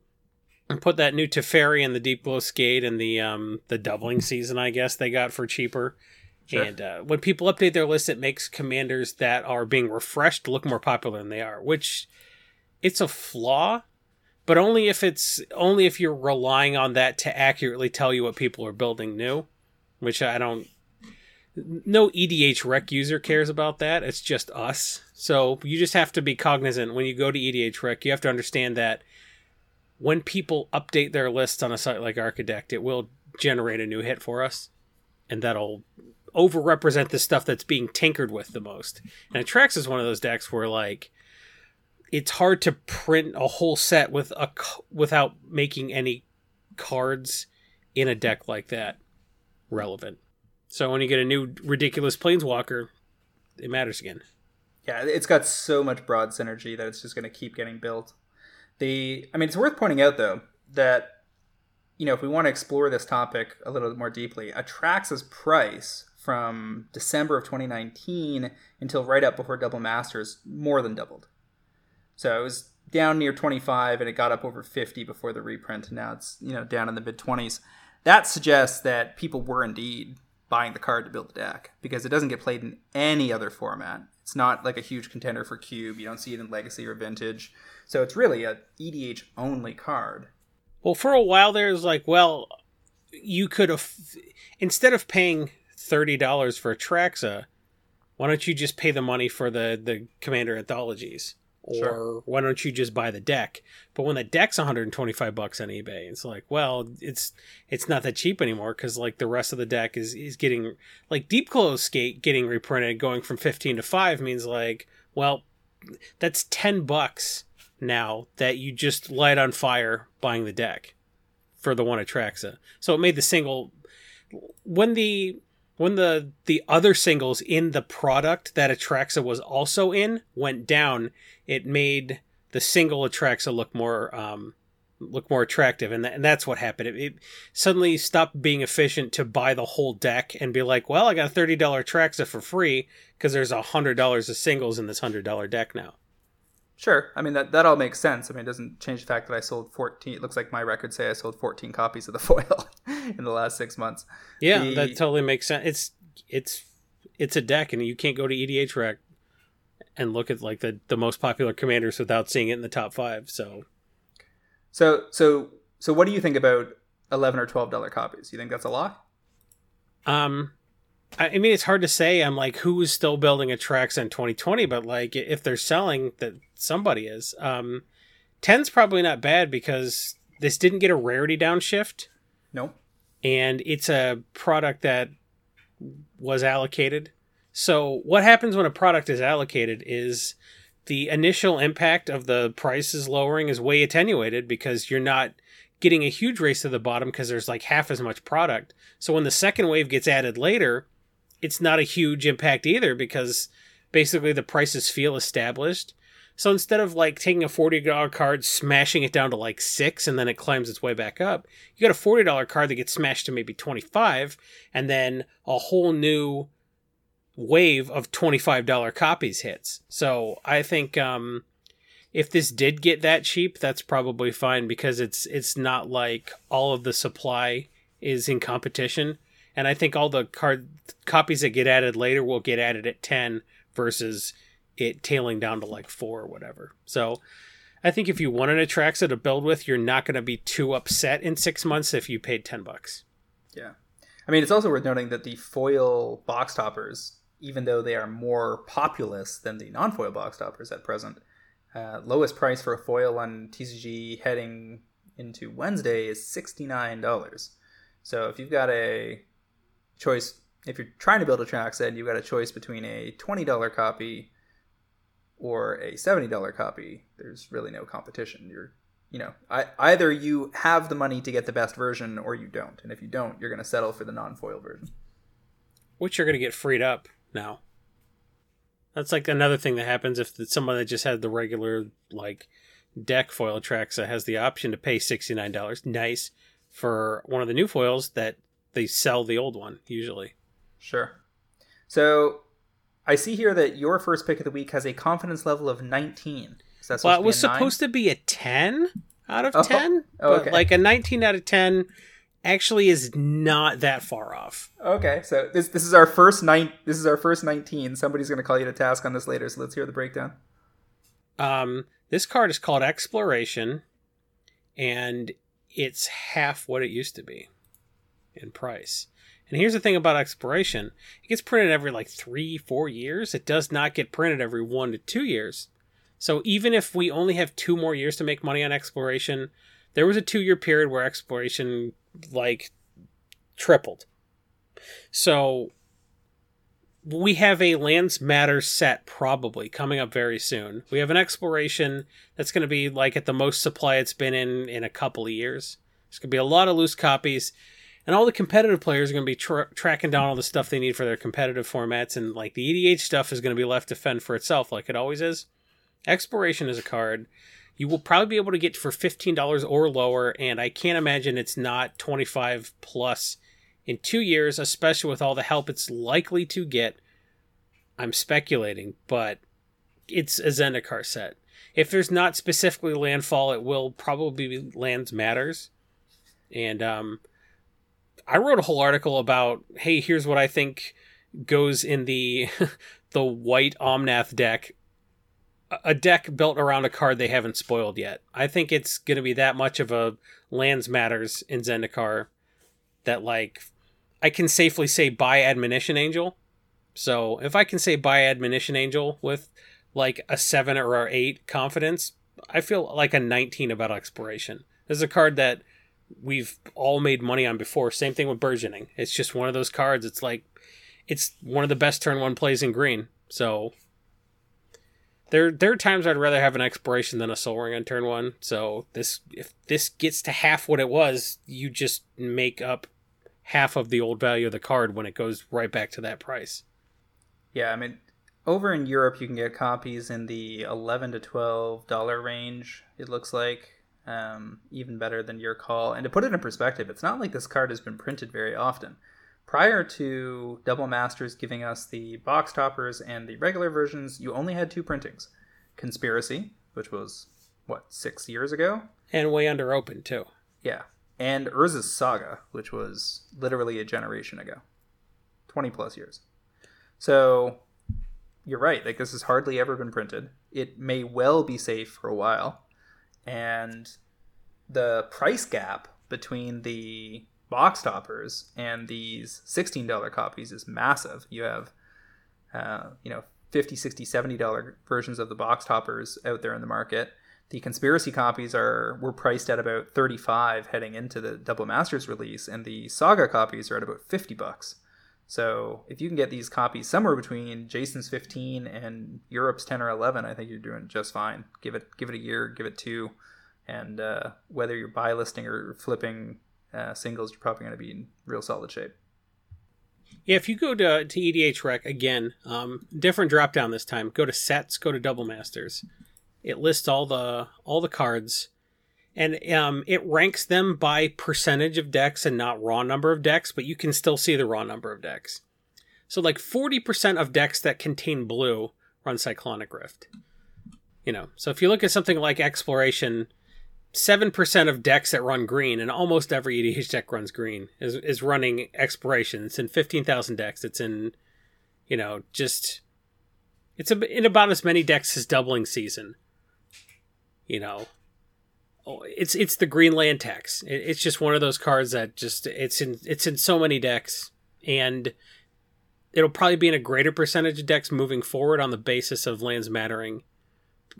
and put that new Teferi and the Deep Glow Skate and the um the doubling season, I guess they got for cheaper. Sure. And uh, when people update their list, it makes commanders that are being refreshed look more popular than they are, which it's a flaw, but only if it's only if you're relying on that to accurately tell you what people are building new, which I don't. No EDH Rec user cares about that. It's just us. So you just have to be cognizant when you go to EDH Rec. You have to understand that when people update their lists on a site like Archidekt, it will generate a new hit for us, and that'll overrepresent the stuff that's being tinkered with the most. And Atraxa is one of those decks where like it's hard to print a whole set with a without making any cards in a deck like that relevant. So when you get a new ridiculous planeswalker, it matters again. Yeah, it's got so much broad synergy that it's just going to keep getting built. The I mean, it's worth pointing out though that you know if we want to explore this topic a little bit more deeply, Atraxa's price from December of 2019 until right up before Double Masters more than doubled. So it was down near 25 and it got up over 50 before the reprint and now it's you know down in the mid 20s that suggests that people were indeed buying the card to build the deck because it doesn't get played in any other format it's not like a huge contender for cube you don't see it in legacy or vintage so it's really a EDH only card. Well, for a while there was like, well, you could have instead of paying thirty dollars for Traxa, why don't you just pay the money for the the Commander anthologies? Or Sure. why don't you just buy the deck? But when the deck's 125 bucks on eBay, it's like, well, it's it's not that cheap anymore because like the rest of the deck is is getting like Deep Glow Skate getting reprinted, going from 15 to five means like, well, that's 10 bucks now that you just light on fire buying the deck for the one Atraxa. So it made the single when the when the the other singles in the product that Atraxa was also in went down, it made the single Atraxa look more um, look more attractive, and, tha- and that's what happened. It, it suddenly stopped being efficient to buy the whole deck and be like, well, I got a thirty dollar Atraxa for free because there's a hundred dollars of singles in this hundred dollar deck now. Sure. I mean that that all makes sense. I mean, it doesn't change the fact that I sold 14. It looks like my records say I sold 14 copies of the (laughs) foil in the last six months. Yeah, The- that totally makes sense. It's it's it's a deck, and you can't go to EDH Rec and look at like the the most popular commanders without seeing it in the top five. So So so so what do you think about 11 or 12 dollar copies? You think that's a lot? Um, I, mean, it's hard to say. I'm like, who is still building a Trax in 2020? But like, if they're selling, that somebody is. Um, 10's probably not bad because this didn't get a rarity downshift, No. and it's a product that was allocated. So what happens when a product is allocated is the initial impact of the prices lowering is way attenuated because you're not getting a huge race to the bottom because there's like half as much product. So when the second wave gets added later, it's not a huge impact either because basically the prices feel established. So instead of like taking a $40 card, smashing it down to like 6 and then it climbs its way back up, you got a $40 card that gets smashed to maybe 25 and then a whole new wave of $25 copies hits. So I think um if this did get that cheap, that's probably fine because it's it's not like all of the supply is in competition. And I think all the card copies that get added later will get added at 10 versus it tailing down to like 4 or whatever. So I think if you want an Atraxa to build with, you're not going to be too upset in 6 months if you paid 10 bucks. Yeah. I mean, it's also worth noting that the foil box toppers, even though they are more populous than the non foil box toppers at present, uh, lowest price for a foil on TCG heading into Wednesday is $69. So if you've got a choice, if you're trying to build a and you've got a choice between a $20 copy or a $70 copy, there's really no competition. You're you know, I, either you have the money to get the best version or you don't. And if you don't, you're going to settle for the non-foil version. which you're going to get freed up now. That's like another thing that happens if someone that just had the regular like deck foil that has the option to pay sixty nine dollars. Nice for one of the new foils that they sell the old one usually. Sure. So I see here that your first pick of the week has a confidence level of 19. Is that Well, it was supposed to be a ten out of Oh, ten, oh, but okay. like a nineteen out of ten actually is not that far off. Okay, so this this is our first nine. This is our first 19. Somebody's going to call you to task on this later. So let's hear the breakdown. Um, this card is called Exploration, and it's half what it used to be in price. And here's the thing about Exploration it gets printed every like three, four years. It does not get printed every one to two years. So even if we only have two more years to make money on Exploration, there was a two year period where Exploration like tripled. So we have a Lands Matter set probably coming up very soon. We have an exploration that's going to be like at the most supply it's been in in a couple of years. There's going to be a lot of loose copies, and all the competitive players are going to be tra- tracking down all the stuff they need for their competitive formats, and like the EDH stuff is going to be left to fend for itself, like it always is. Exploration is a card you will probably be able to get for fifteen dollars or lower, and I can't imagine it's not twenty five plus in two years, especially with all the help it's likely to get. I'm speculating, but it's a Zendikar set. If there's not specifically landfall, it will probably be lands matters. And um, I wrote a whole article about, hey, here's what I think goes in the (laughs) the white Omnath deck. A- deck built around a card they haven't spoiled yet. I think it's going to be that much of a lands matters in Zendikar that like I can safely say buy Admonition Angel. So if I can say buy Admonition Angel with like a seven or eight confidence. I feel like a 19 about exploration. This is a card that we've all made money on before. Same thing with burgeoning. It's just one of those cards. It's like it's one of the best turn one plays in green. So there there are times I'd rather have an exploration than a Sol Ring on turn one. So this if this gets to half what it was, you just make up half of the old value of the card when it goes right back to that price. Yeah, I mean over in Europe you can get copies in the eleven to twelve dollar range, it looks like. Um, even better than your call. And to put it in perspective, it's not like this card has been printed very often. Prior to Double Masters giving us the box toppers and the regular versions, you only had two printings Conspiracy, which was, what, six years ago? And way under open, too. Yeah. And Urza's Saga, which was literally a generation ago 20 plus years. So you're right. Like, this has hardly ever been printed. It may well be safe for a while. And the price gap between the box toppers and these $16 copies is massive. You have, uh, you know, 50 60 $70 versions of the box toppers out there in the market. The conspiracy copies are were priced at about 35 heading into the Double Masters release, and the Saga copies are at about 50 bucks. So if you can get these copies somewhere between Jason's 15 and Europe's 10 or 11, I think you're doing just fine. Give it give it a year, give it two, and uh, whether you're buy listing or flipping uh, singles, you're probably going to be in real solid shape. Yeah, if you go to, to EDH Rec again, um, different drop down this time. Go to sets, go to Double Masters. It lists all the all the cards, and um, it ranks them by percentage of decks and not raw number of decks. But you can still see the raw number of decks. So like forty percent of decks that contain blue run Cyclonic Rift. You know, so if you look at something like Exploration, seven percent of decks that run green, and almost every EDH deck runs green, is is running exploration. It's in fifteen thousand decks. It's in, you know, just it's in about as many decks as doubling season. You know, it's it's the green land tax. It's just one of those cards that just it's in it's in so many decks, and it'll probably be in a greater percentage of decks moving forward on the basis of lands mattering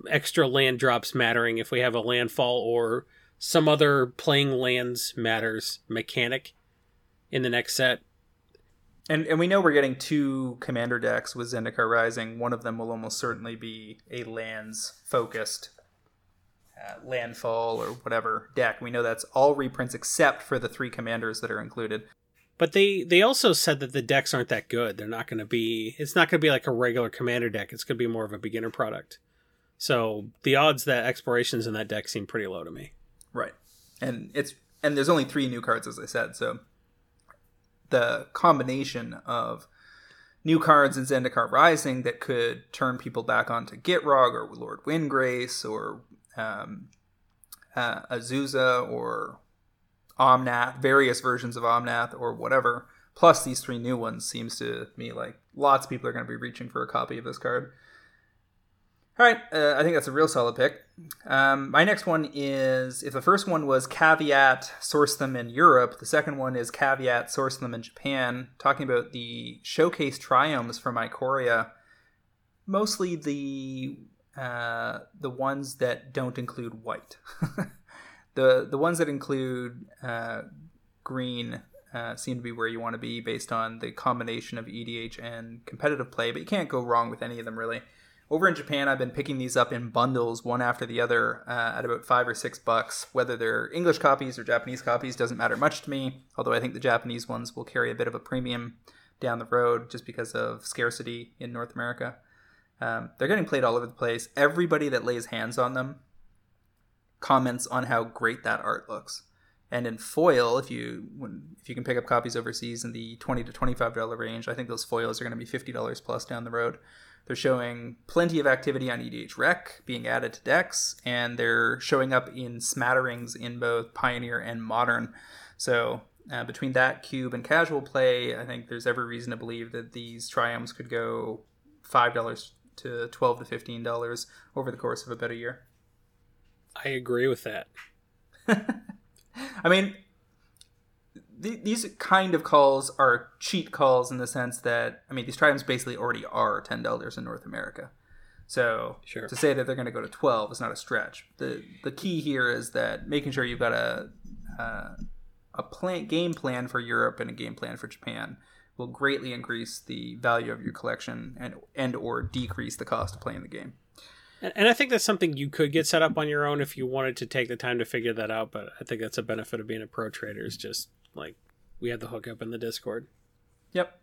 extra land drops mattering if we have a landfall or some other playing lands matters mechanic in the next set. And and we know we're getting two commander decks with Zendikar Rising. One of them will almost certainly be a lands focused uh, landfall or whatever deck. We know that's all reprints except for the three commanders that are included. But they they also said that the decks aren't that good. They're not going to be. It's not going to be like a regular commander deck. It's going to be more of a beginner product. So the odds that explorations in that deck seem pretty low to me. Right. And it's and there's only three new cards as I said, so the combination of new cards in Zendikar Rising that could turn people back onto Gitrog or Lord Windgrace or um, uh, Azusa or Omnath, various versions of Omnath or whatever, plus these three new ones seems to me like lots of people are going to be reaching for a copy of this card. All right, uh, I think that's a real solid pick. Um, my next one is if the first one was caveat source them in Europe, the second one is caveat source them in Japan. Talking about the showcase triumphs from Ikoria, mostly the uh, the ones that don't include white. (laughs) the the ones that include uh, green uh, seem to be where you want to be based on the combination of EDH and competitive play, but you can't go wrong with any of them really. Over in Japan, I've been picking these up in bundles, one after the other, uh, at about five or six bucks. Whether they're English copies or Japanese copies doesn't matter much to me. Although I think the Japanese ones will carry a bit of a premium down the road just because of scarcity in North America. Um, they're getting played all over the place. Everybody that lays hands on them comments on how great that art looks. And in foil, if you when, if you can pick up copies overseas in the twenty to twenty five dollar range, I think those foils are going to be fifty dollars plus down the road. They're showing plenty of activity on EDH Rec being added to decks, and they're showing up in smatterings in both Pioneer and Modern. So uh, between that cube and casual play, I think there's every reason to believe that these triumphs could go five dollars to twelve to fifteen dollars over the course of about a year. I agree with that. (laughs) I mean, these kind of calls are cheat calls in the sense that I mean these triumphs basically already are ten dollars in North America, So Sure. to say that they're going to go to 12 is not a stretch. The the key here is that making sure you've got a uh, a plan game plan for Europe and a game plan for Japan will greatly increase the value of your collection and and or decrease the cost of playing the game. And, and I think that's something you could get set up on your own if you wanted to take the time to figure that out. But I think that's a benefit of being a pro trader is just like we have the hookup in the Discord. Yep.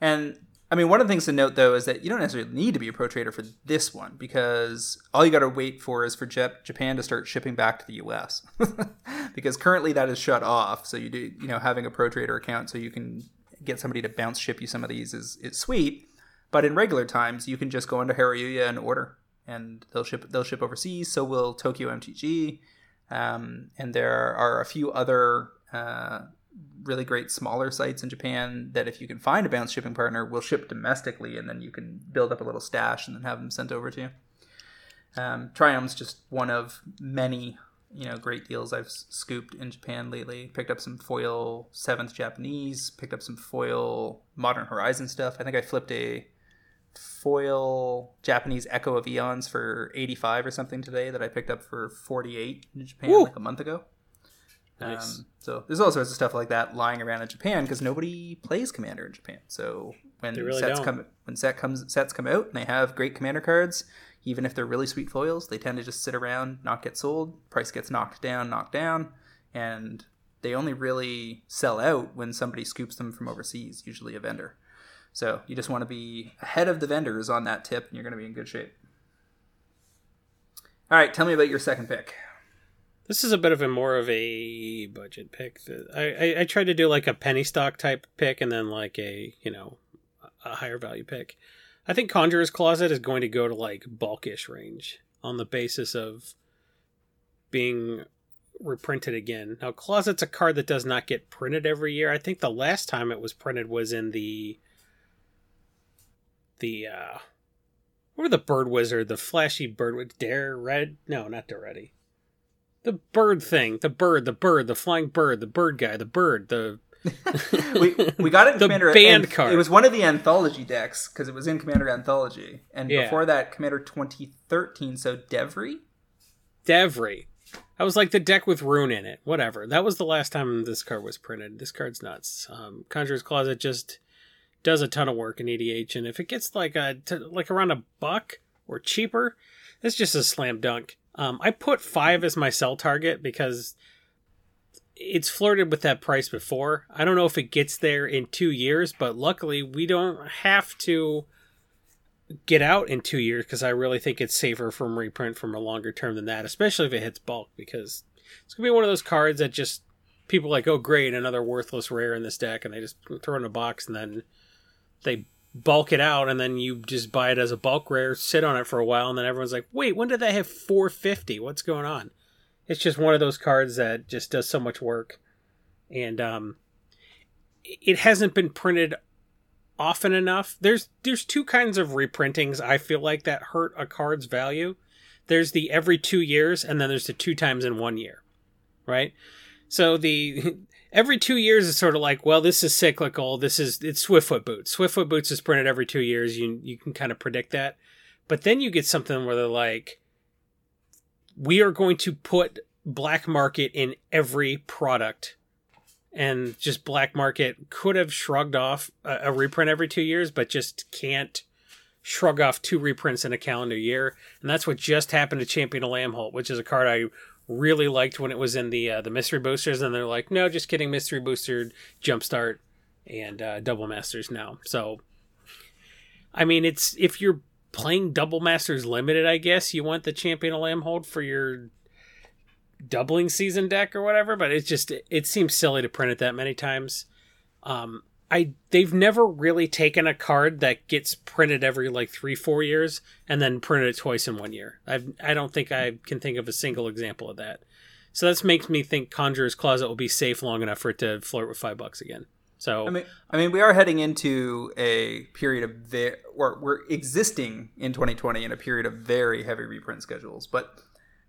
And I mean, one of the things to note though is that you don't necessarily need to be a pro trader for this one because all you got to wait for is for Jap- Japan to start shipping back to the U.S. (laughs) because currently that is shut off. So you do, you know, having a pro trader account so you can get somebody to bounce ship you some of these is is sweet. But in regular times, you can just go into Hareruya and order, and they'll ship they'll ship overseas. So will Tokyo MTG, um, and there are a few other. Uh, really great smaller sites in Japan that if you can find a bounce shipping partner will ship domestically and then you can build up a little stash and then have them sent over to you. Um, Triumph's just one of many you know great deals I've scooped in Japan lately. Picked up some foil seventh Japanese, picked up some foil Modern Horizon stuff. I think I flipped a foil Japanese Echo of Eons for 85 or something today that I picked up for 48 in Japan Woo! like a month ago. Nice. Um, so there's all sorts of stuff like that lying around in Japan because nobody plays Commander in Japan. So when really sets don't. come when set comes sets come out and they have great Commander cards, even if they're really sweet foils, they tend to just sit around, not get sold. Price gets knocked down, knocked down, and they only really sell out when somebody scoops them from overseas, usually a vendor. So you just want to be ahead of the vendors on that tip, and you're going to be in good shape. All right, tell me about your second pick. This is a bit of a more of a budget pick. I, I, I tried to do like a penny stock type pick and then like a you know a higher value pick. I think Conjurer's Closet is going to go to like bulkish range on the basis of being reprinted again. Now Closet's a card that does not get printed every year. I think the last time it was printed was in the the uh what were the bird wizard, the flashy bird with Dare Red? No, not Ready the bird thing, the bird, the bird, the flying bird, the bird guy, the bird, the we, we got it in The Commander band and card. It was one of the anthology decks because it was in Commander Anthology, and Yeah. before that, Commander 2013. So Derevi. Derevi. I was like the deck with Roon in it. Whatever. That was the last time this card was printed. This card's nuts. Um, Conjurer's Closet just does a ton of work in EDH, and if it gets like a like around a buck or cheaper, it's just a slam dunk. Um, I put five as my sell target because it's flirted with that price before. I don't know if it gets there in two years, but luckily we don't have to get out in two years because I really think it's safer from reprint from a longer term than that, especially if it hits bulk because it's gonna be one of those cards that just people like, oh great, another worthless rare in this deck, and they just throw it in a box and then they bulk it out and then you just buy it as a bulk rare, sit on it for a while, and then everyone's like, wait, when did that hit 450? What's going on? It's just one of those cards that just does so much work, and um, it hasn't been printed often enough. There's there's two kinds of reprintings I feel like that hurt a card's value. There's the every two years, and then there's the two times in one year, right? So the (laughs) every two years is sort of like, well, this is cyclical. This is it's Swiftfoot Boots. Swiftfoot Boots is printed every two years. You you can kind of predict that, but then you get something where they're like, we are going to put black market in every product. And just black market could have shrugged off a, a reprint every two years but just can't shrug off two reprints in a calendar year. And that's what just happened to champion of Lambholt which is a card i really liked when it was in the uh, the mystery boosters. And they're like no just kidding. Mystery booster jumpstart and uh, double masters now. So i mean it's if you're playing double masters limited i guess you want the champion of Lambholt for your doubling season deck or whatever, but it's just it seems silly to print it that many times. Um, I they've never really taken a card that gets printed every like three four years and then printed it twice in one year. I I don't think I can think of a single example of that. So that makes me think Conjurer's Closet will be safe long enough for it to flirt with five bucks again. So I mean, I mean, we are heading into a period of ve- or we're existing in 2020 in a period of very heavy reprint schedules, but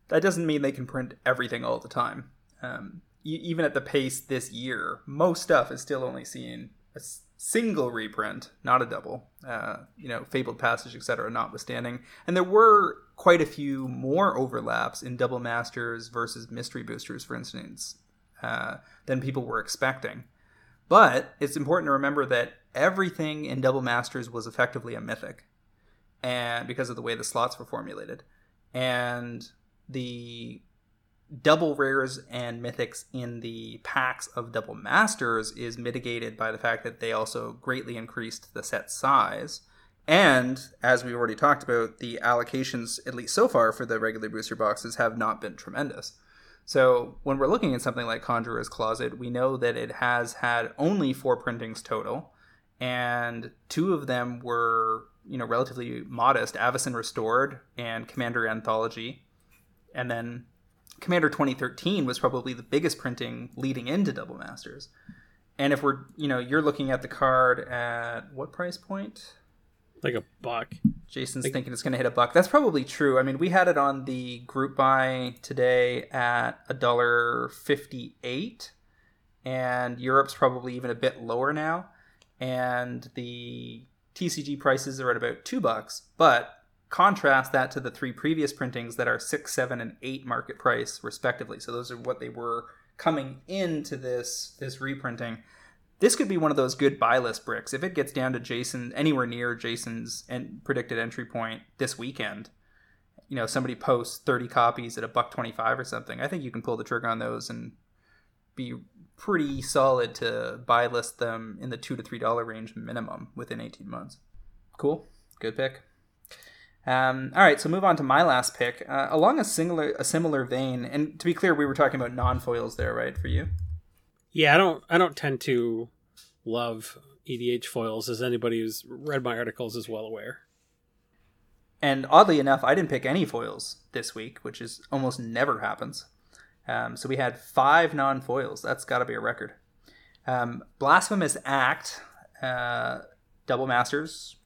that doesn't mean they can print everything all the time. Um, even at the pace this year, most stuff is still only seeing a single reprint, not a double. Uh, you know, Fabled Passage, etc., notwithstanding. And there were quite a few more overlaps in Double Masters versus Mystery Boosters, for instance, uh, than people were expecting. But it's important to remember that everything in Double Masters was effectively a mythic, and because of the way the slots were formulated, and the double rares and mythics in the packs of double masters is mitigated by the fact that they also greatly increased the set size. And as we've already talked about, the allocations, at least so far, for the regular booster boxes have not been tremendous. So when we're looking at something like Conjurer's Closet, we know that it has had only four printings total, and two of them were, you know, relatively modest: Avacyn Restored and Commander Anthology, and then Commander 2013 was probably the biggest printing leading into Double Masters. And if we're, you know, you're looking at the card at what price point? Like a buck. Jason's Like- thinking it's going to hit a buck. That's probably true. I mean, we had it on the group buy today at a dollar fifty-eight, and Europe's probably even a bit lower now. And the TCG prices are at about two bucks. But contrast that to the three previous printings that are six, seven, and eight market price respectively. So those are what they were coming into this this reprinting. This could be one of those good buy list bricks. If it gets down to Jason anywhere near Jason's and predicted entry point this weekend, you know, somebody posts 30 copies at a buck 25 or something. I think you can pull the trigger on those and be pretty solid to buy list them in the 2 to 3 dollar range minimum within 18 months. Cool. Good pick. Um, all right, so move on to my last pick. Uh, along a similar a similar vein, and to be clear, we were talking about non foils there, right? For you, Yeah, I don't I don't tend to love EDH foils, as anybody who's read my articles is well aware. and oddly enough, I didn't pick any foils this week, which is almost never happens. Um, so we had five non foils. That's got to be a record. Um, Blasphemous Act, uh, Double Masters,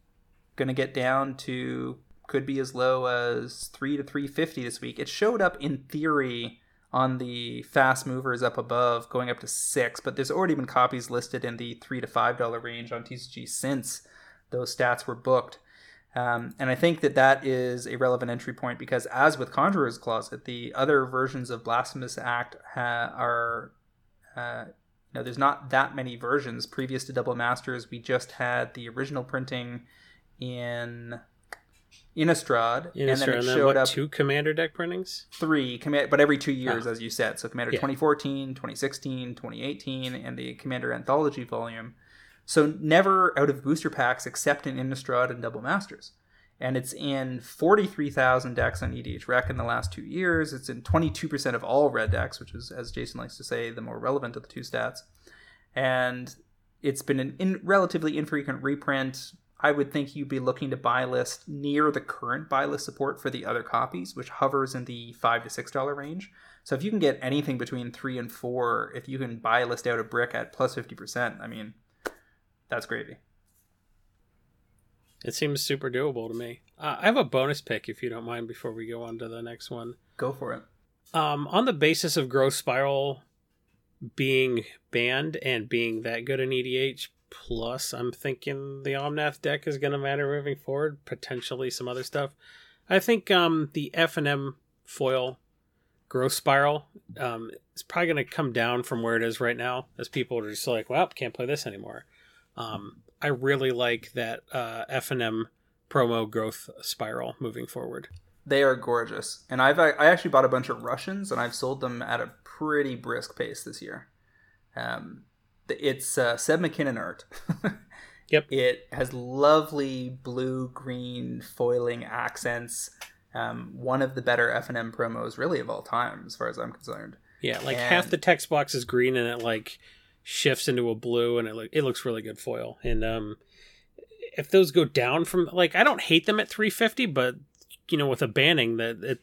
going to get down to could be as low as three to three fifty this week. It showed up in theory on the fast movers up above, going up to six, but there's already been copies listed in the three to five dollar range on TCG since those stats were booked. Um, and I think that that is a relevant entry point because, as with Conjurer's Closet, the other versions of Blasphemous Act ha- are, uh, you know, there's not that many versions. Previous to Double Masters, we just had the original printing in Innistrad, Innistrad, and then it and then showed what, up two commander deck printings? three, comma- but every two oh. years, Oh. as you said. So Commander Yeah. 2014, 2016, 2018, and the Commander Anthology volume. So never out of booster packs except in Innistrad and Double Masters. And it's in 43,000 decks on EDH Rec in the last two years. It's in 22% of all red decks, which is, as Jason likes to say, the more relevant of the two stats. And it's been an in, relatively infrequent reprint. I would think you'd be looking to buy list near the current buy list support for the other copies, which hovers in the five to six dollar range. So if you can get anything between three and four, if you can buy list out a brick at plus fifty percent, I mean, that's gravy. It seems super doable to me. Uh, I have a bonus pick if you don't mind before we go on to the next one. Go for it. Um, on the basis of Growth Spiral being banned and being that good in EDH, plus I'm thinking the Omnath deck is going to matter moving forward, potentially some other stuff. I think um, the F and M foil Growth Spiral um, is probably going to come down from where it is right now, as people are just like, well, can't play this anymore. Um, I really like that uh, F and M promo Growth Spiral moving forward. They are gorgeous, and I've I actually bought a bunch of Russians, and I've sold them at a pretty brisk pace this year. Um, it's uh, Seb McKinnon art. (laughs) Yep. It has lovely blue green foiling accents. Um, one of the better F and M promos, really of all time, as far as I'm concerned. Yeah, like And- half the text box is green and it like shifts into a blue and it look, it looks really good foil. And um if those go down from like I don't hate them at 350, but you know with a banning that it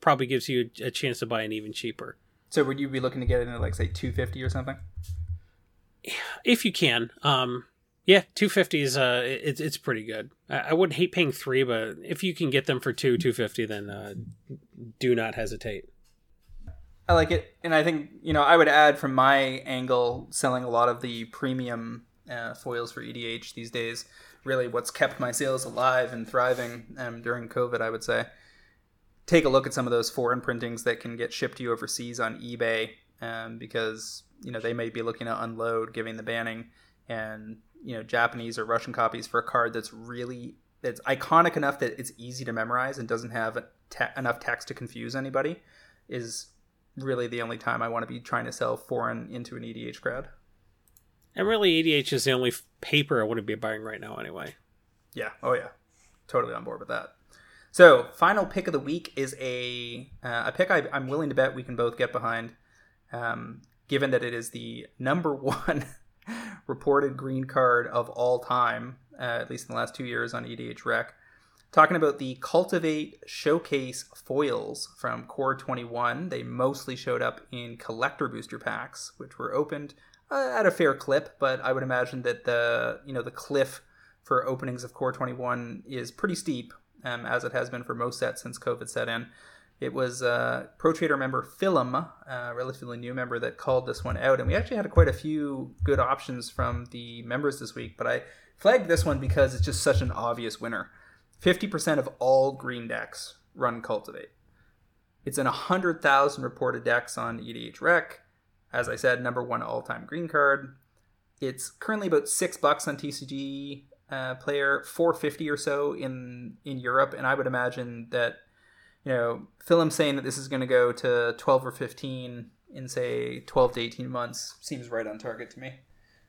probably gives you a chance to buy an even cheaper. So would you be looking to get it into like say 250 or something? If you can. Um yeah, 250 is uh it's it's pretty good. I, I wouldn't hate paying 3, but if you can get them for 2 250 then uh do not hesitate. I like it, and I think you know I would add from my angle, selling a lot of the premium uh, foils for EDH these days. Really, what's kept my sales alive and thriving um, during COVID, I would say. Take a look at some of those foreign printings that can get shipped to you overseas on eBay, um, because you know they may be looking to unload, giving the banning, and you know Japanese or Russian copies for a card that's really that's iconic enough that it's easy to memorize and doesn't have te- enough text to confuse anybody is really the only time I want to be trying to sell foreign into an EDH crowd. And really, EDH is the only f- paper I wouldn't be buying right now, anyway. Yeah. Oh yeah. Totally on board with that. So, final pick of the week is a uh, a pick I, am willing to bet we can both get behind, um, given that it is the number (laughs) one reported green card of all time, uh, at least in the last two years on EDH Rec. Talking about the Cultivate Showcase foils from Core 21. They mostly showed up in collector booster packs, which were opened uh, at a fair clip, but I would imagine that the you know the cliff for openings of Core 21 is pretty steep, um, as it has been for most sets since COVID set in. It was uh, Pro Trader member Philum, a relatively new member, that called this one out, and we actually had quite a few good options from the members this week. But I flagged this one because it's just such an obvious winner. 50% of all green decks run Cultivate. It's in 100,000 reported decks on EDH Rec. As I said, number one all time green card. It's currently about six bucks on TCG uh, player, 450 or so in in Europe, and I would imagine that you know Philum saying that this is going to go to 12 or 15 in say 12 to 18 months seems right on target to me.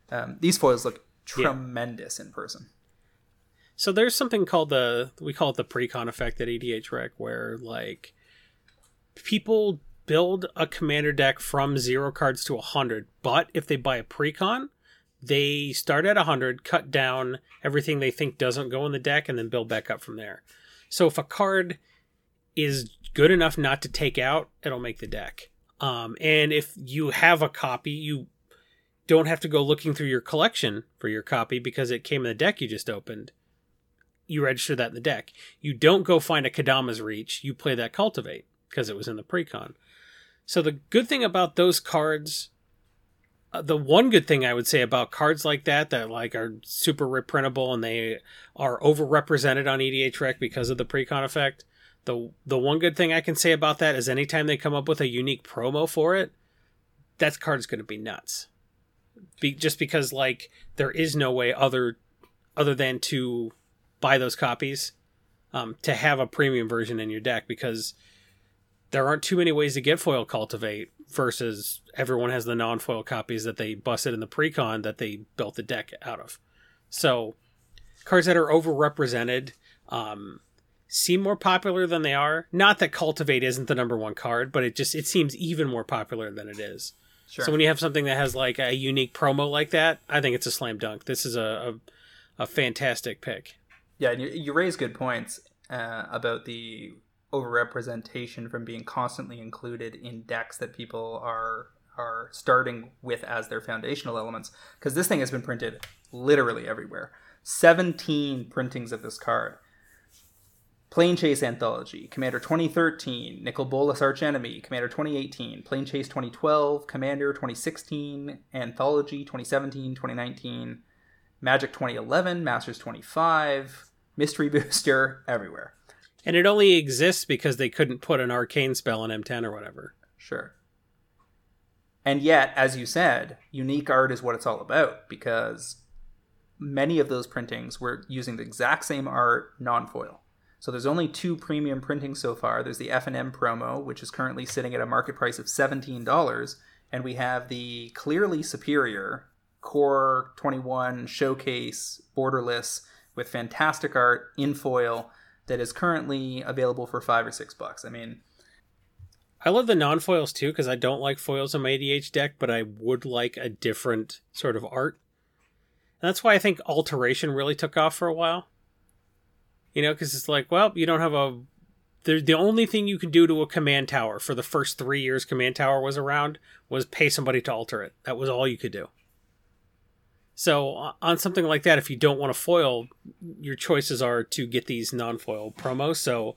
Um, these foils look tremendous yeah. in person. So there's something called the we call it the precon effect at EDH Rec, where like people build a commander deck from zero cards to 100 but if they buy a precon they start at 100 cut down everything they think doesn't go in the deck and then build back up from there so if a card is good enough not to take out it'll make the deck. Um, and if you have a copy you don't have to go looking through your collection for your copy because it came in the deck you just opened. You register that in the deck. You don't go find a Kodama's Reach. You play that cultivate because it was in the precon. So the good thing about those cards, uh, the one good thing I would say about cards like that that like are super reprintable and they are overrepresented on EDH Rec because of the precon effect. The the one good thing I can say about that is anytime they come up with a unique promo for it, that card's going to be nuts. Be, just because like there is no way other other than to buy those copies um, to have a premium version in your deck because there aren't too many ways to get foil cultivate versus everyone has the non-foil copies that they busted in the precon that they built the deck out of. So cards that are overrepresented um, seem more popular than they are. Not that cultivate isn't the number one card, but it just it seems even more popular than it is. Sure. So when you have something that has like a unique promo like that, I think it's a slam dunk. This is a a, a fantastic pick. Yeah, you, you raise good points uh, about the overrepresentation from being constantly included in decks that people are are starting with as their foundational elements because this thing has been printed literally everywhere 17 printings of this card Planechase Anthology, Commander 2013, Nicol Bolas Archenemy, Commander 2018, Planechase 2012, Commander 2016, Anthology 2017, 2019, Magic 2011, Masters 25, Mystery (laughs) Booster, everywhere and it only exists because they couldn't put an arcane spell on M10 or whatever. Sure. And yet, as you said, unique art is what it's all about because many of those printings were using the exact same art non-foil. So there's only two premium printings so far. There's the F&M promo, which is currently sitting at a market price of $17, and we have the clearly superior Core 21 Showcase Borderless with fantastic art in foil that is currently available for five or six bucks. I mean, I love the non foils too because I don't like foils on my EDH deck, but I would like a different sort of art. And that's why I think alteration really took off for a while. You know, because it's like, well, you don't have a. The, only thing you could do to a command tower for the first three years command tower was around was pay somebody to alter it. That was all you could do. So on something like that, if you don't want to foil, your choices are to get these non-foil promos. So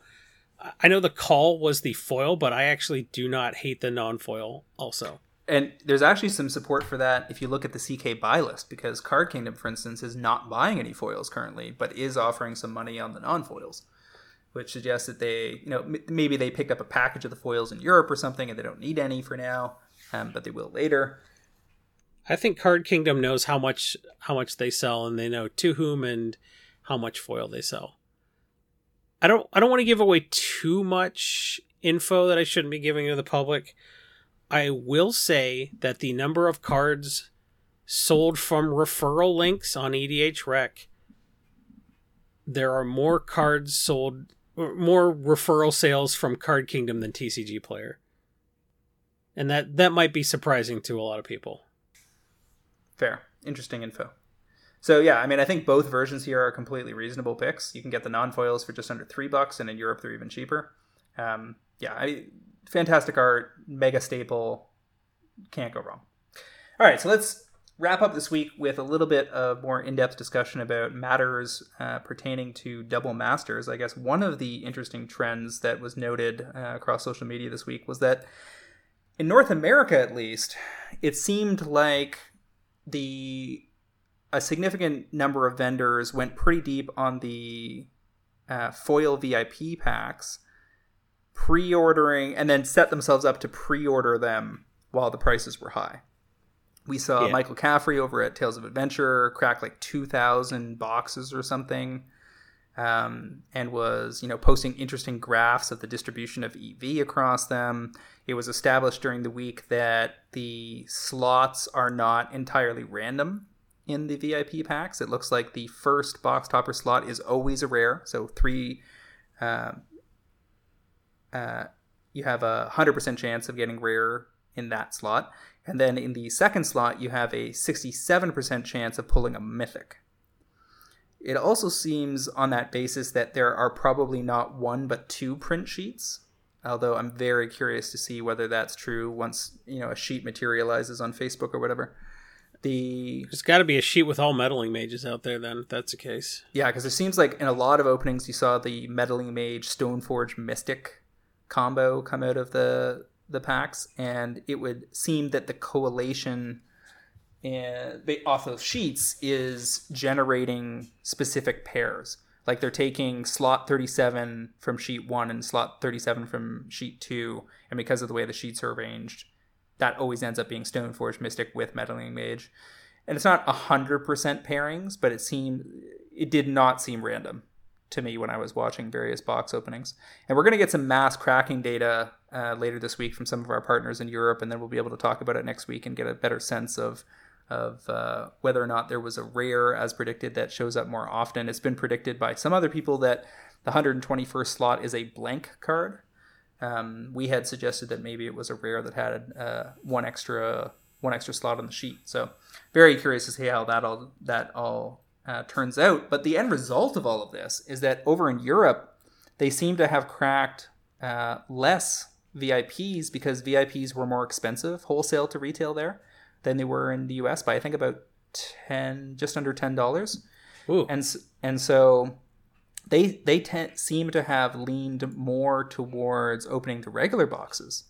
I know the call was the foil, but I actually do not hate the non-foil also. And there's actually some support for that if you look at the CK buy list, because Card Kingdom, for instance, is not buying any foils currently, but is offering some money on the non foils, which suggests that they, you know, m- maybe they picked up a package of the foils in Europe or something, and they don't need any for now, um, but they will later. I think Card Kingdom knows how much how much they sell, and they know to whom and how much foil they sell. I don't I don't want to give away too much info that I shouldn't be giving to the public. I will say that the number of cards sold from referral links on EDH Rec, there are more cards sold, more referral sales from Card Kingdom than TCG Player, and that that might be surprising to a lot of people. Fair, interesting info. So yeah, I mean, I think both versions here are completely reasonable picks. You can get the non foils for just under three bucks, and in Europe they're even cheaper. Um, yeah, I, fantastic art, mega staple, can't go wrong. All right, so let's wrap up this week with a little bit of more in-depth discussion about matters uh, pertaining to double masters. I guess one of the interesting trends that was noted uh, across social media this week was that in North America, at least, it seemed like the a significant number of vendors went pretty deep on the uh, foil VIP packs, pre-ordering and then set themselves up to pre-order them while the prices were high. We saw yeah. Michael Caffrey over at Tales of Adventure crack like two thousand boxes or something, um, and was you know posting interesting graphs of the distribution of EV across them. It was established during the week that the slots are not entirely random in the VIP packs. It looks like the first box topper slot is always a rare, so three. Uh, uh, you have a hundred percent chance of getting rare in that slot, and then in the second slot you have a sixty-seven percent chance of pulling a mythic. It also seems on that basis that there are probably not one but two print sheets. Although I'm very curious to see whether that's true once you know a sheet materializes on Facebook or whatever the there's got to be a sheet with all meddling mages out there then if that's the case yeah because it seems like in a lot of openings you saw the meddling mage stoneforge mystic combo come out of the the packs and it would seem that the collation eh, and off of sheets is generating specific pairs like they're taking slot 37 from sheet 1 and slot 37 from sheet 2 and because of the way the sheets are arranged that always ends up being Stoneforge Mystic with Meddling Mage. And it's not 100% pairings, but it seemed it did not seem random to me when I was watching various box openings. And we're going to get some mass cracking data uh, later this week from some of our partners in Europe, and then we'll be able to talk about it next week and get a better sense of of uh, whether or not there was a rare as predicted that shows up more often. It's been predicted by some other people that the 121st slot is a blank card, um, we had suggested that maybe it was a rare that had uh, one extra one extra slot on the sheet. So very curious to see how that all that all uh, turns out. But the end result of all of this is that over in Europe, they seem to have cracked uh, less VIPs because VIPs were more expensive wholesale to retail there than they were in the US by I think about ten, just under ten dollars. And and so they they te- seem to have leaned more towards opening to regular boxes,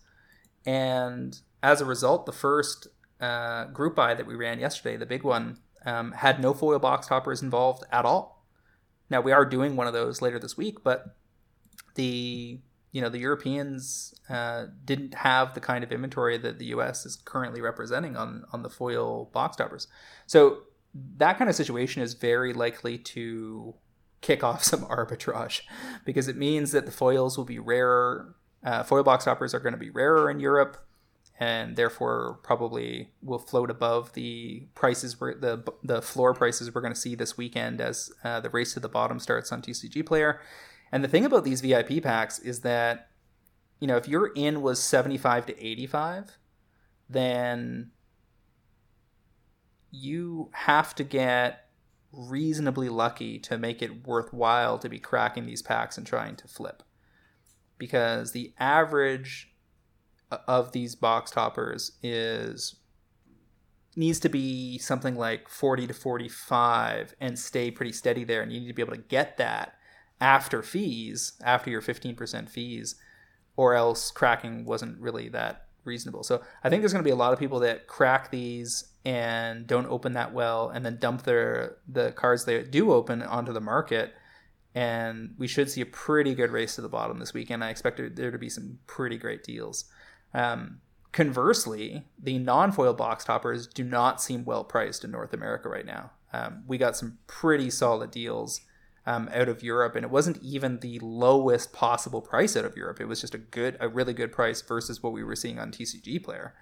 and as a result, the first uh, group buy that we ran yesterday, the big one, um, had no foil box toppers involved at all. Now we are doing one of those later this week, but the you know the Europeans uh, didn't have the kind of inventory that the U.S. is currently representing on on the foil box toppers. So that kind of situation is very likely to kick off (laughs) some arbitrage because it means that the foils will be rarer. Uh, foil box toppers are going to be rarer in Europe and therefore probably will float above the prices the the floor prices we're going to see this weekend as uh, the race to the bottom starts on TCG Player. And the thing about these VIP packs is that you know if your in was 75 to 85, then you have to get reasonably lucky to make it worthwhile to be cracking these packs and trying to flip. Because the average of these box toppers is needs to be something like 40 to 45 and stay pretty steady there and you need to be able to get that after fees after your 15% fees or else cracking wasn't really that reasonable. So I think there's going to be a lot of people that crack these and don't open that well, and then dump their the cards they do open onto the market. And we should see a pretty good race to the bottom this weekend. I expect there to be some pretty great deals. Um, conversely, the non-foil box toppers do not seem well priced in North America right now. Um, we got some pretty solid deals um, out of Europe, and it wasn't even the lowest possible price out of Europe. It was just a good, a really good price versus what we were seeing on TCG Player.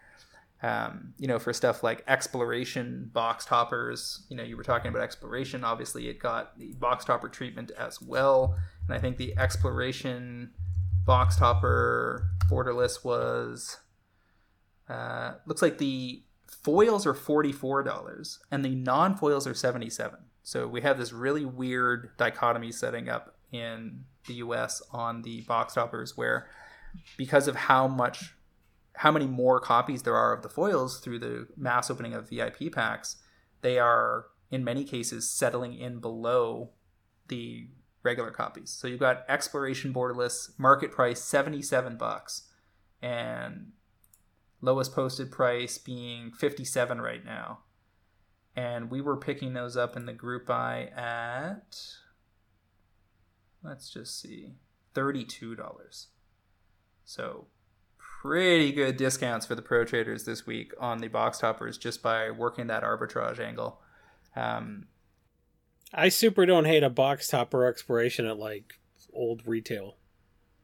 Um, you know, for stuff like exploration box toppers, you know, you were talking about exploration. Obviously, it got the box topper treatment as well, and I think the exploration box topper borderless was uh, looks like the foils are forty four dollars and the non foils are seventy seven. So we have this really weird dichotomy setting up in the US on the box toppers where because of how much how many more copies there are of the foils through the mass opening of VIP packs, they are in many cases settling in below the regular copies. So you've got exploration borderless market price 77 bucks and lowest posted price being 57 right now. And we were picking those up in the group buy at let's just see $32 so pretty good discounts for the pro traders this week on the box toppers just by working that arbitrage angle. Um, i super don't hate a box topper exploration at like old retail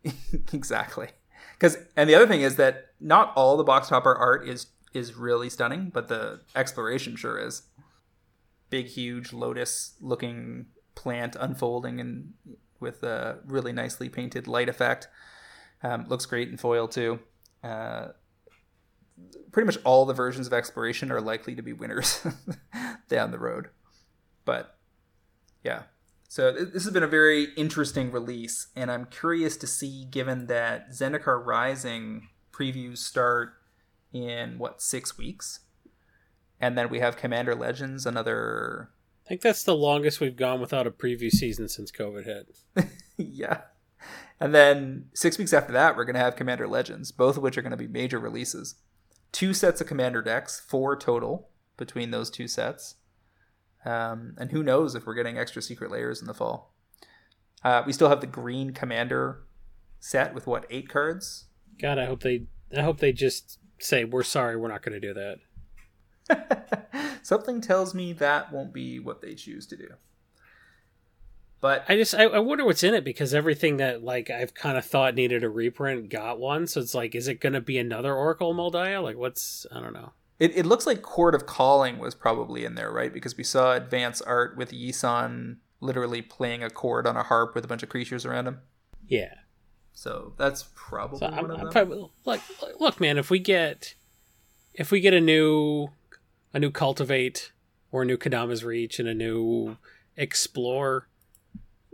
(laughs) exactly because and the other thing is that not all the box topper art is is really stunning but the exploration sure is big, huge lotus looking plant unfolding and with a really nicely painted light effect. Um, looks great in foil too. Uh, pretty much all the versions of exploration are likely to be winners (laughs) down the road. But yeah, so this has been a very interesting release, and I'm curious to see, given that Zendikar Rising previews start in what six weeks, and then we have Commander Legends, another. I think that's the longest we've gone without a preview season since COVID hit. (laughs) yeah. And then six weeks after that, we're going to have Commander Legends, both of which are going to be major releases. Two sets of Commander decks, four total between those two sets. Um, and who knows if we're getting extra Secret Lairs in the fall. Uh, we still have the green Commander set with what eight cards. God, I hope they. I hope they just say we're sorry, we're not going to do that. (laughs) Something tells me that won't be what they choose to do. But I just I, I, wonder what's in it because everything that like I've kind of thought needed a reprint got one. So it's like, is it going to be another Oracle Daya? Like, what's I don't know. It, it looks like Chord of Calling was probably in there, right? Because we saw advance art with Yi-San literally playing a chord on a harp with a bunch of creatures around him. Yeah. So that's probably so one I'm, of them. Probably, look, look, man, if we get if we get a new a new cultivate or a new Kodama's Reach and a new explore.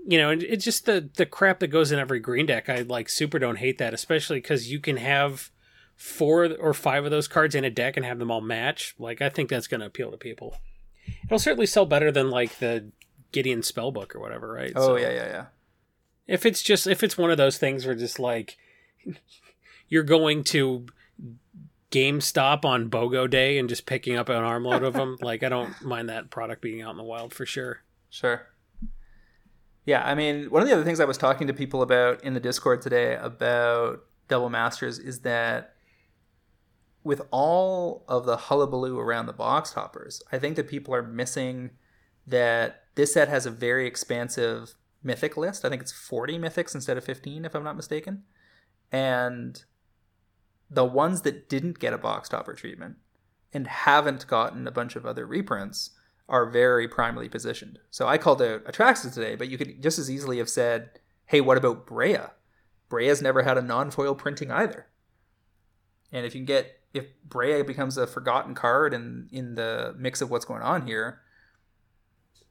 You know, and it's just the the crap that goes in every green deck. I like super don't hate that, especially because you can have four or five of those cards in a deck and have them all match. Like I think that's going to appeal to people. It'll certainly sell better than like the Gideon spellbook or whatever, right? Oh so, yeah, yeah, yeah. If it's just if it's one of those things where just like (laughs) you're going to GameStop on BOGO day and just picking up an armload of them. (laughs) like I don't mind that product being out in the wild for sure. Sure. Yeah, I mean, one of the other things I was talking to people about in the Discord today about Double Masters is that with all of the hullabaloo around the box toppers, I think that people are missing that this set has a very expansive mythic list. I think it's 40 mythics instead of 15, if I'm not mistaken. And the ones that didn't get a box topper treatment and haven't gotten a bunch of other reprints are very primally positioned. So I called out Atraxa today, but you could just as easily have said, hey, what about Breya? Breya's never had a non-foil printing either. And if you can get if Breya becomes a forgotten card in in the mix of what's going on here,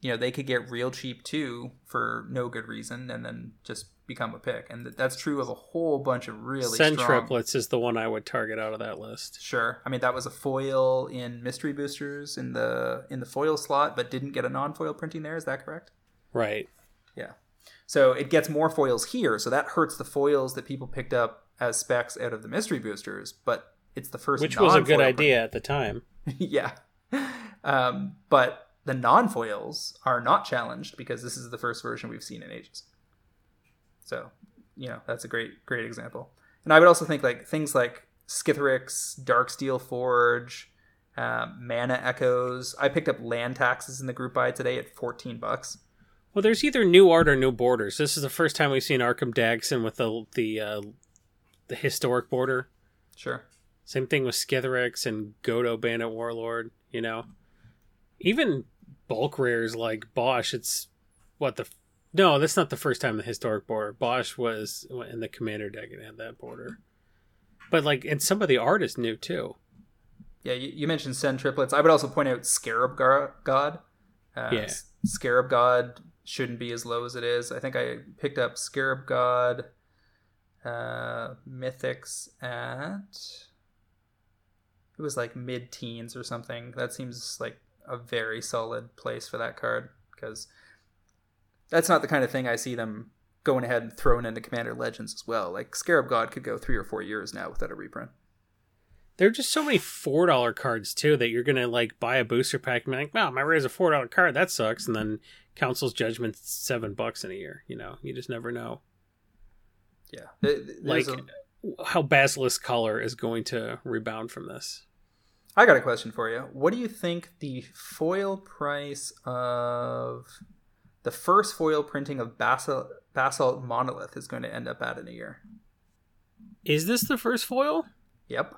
you know, they could get real cheap too for no good reason and then just become a pick, and that's true of a whole bunch of really. Sen strong... triplets is the one I would target out of that list. Sure, I mean that was a foil in mystery boosters in the in the foil slot, but didn't get a non-foil printing there. Is that correct? Right. Yeah. So it gets more foils here, so that hurts the foils that people picked up as specs out of the mystery boosters, but it's the first, which was a good idea at the time. (laughs) yeah, um, but the non-foils are not challenged because this is the first version we've seen in ages. So, you know, that's a great, great example. And I would also think like things like Skithiryx, Darksteel Forge, uh, Mana Echoes. I picked up land taxes in the group buy today at 14 bucks. Well, there's either new art or new borders. This is the first time we've seen Arcum Dagsson with the the uh, the historic border. Sure. Same thing with Skithiryx and Godo Bandit Warlord. You know, even bulk rares like Bosh. It's what the no, that's not the first time the historic border. Bosh was in the commander deck and had that border. But like, and some of the art is new too. Yeah, you, you mentioned Sen triplets. I would also point out Scarab Gar- God. Uh, Yeah. Scarab God shouldn't be as low as it is. I think I picked up Scarab God uh, Mythics at. It was like mid teens or something. That seems like a very solid place for that card because that's not the kind of thing I see them going ahead and throwing into Commander Legends as well. Like Scarab God could go three or four years now without a reprint. There are just so many four dollar cards too that you're gonna like buy a booster pack and be like, wow, my rare's a four dollar card. That sucks. And then Council's Judgment's seven bucks in a year. You know, you just never know. Yeah, Th- th- Like a- how Basilisk Collar is going to rebound from this. I got a question for you. What do you think the foil price of the first foil printing of Basalt, Basalt Monolith is going to end up at in a year? Is this the first foil? Yep,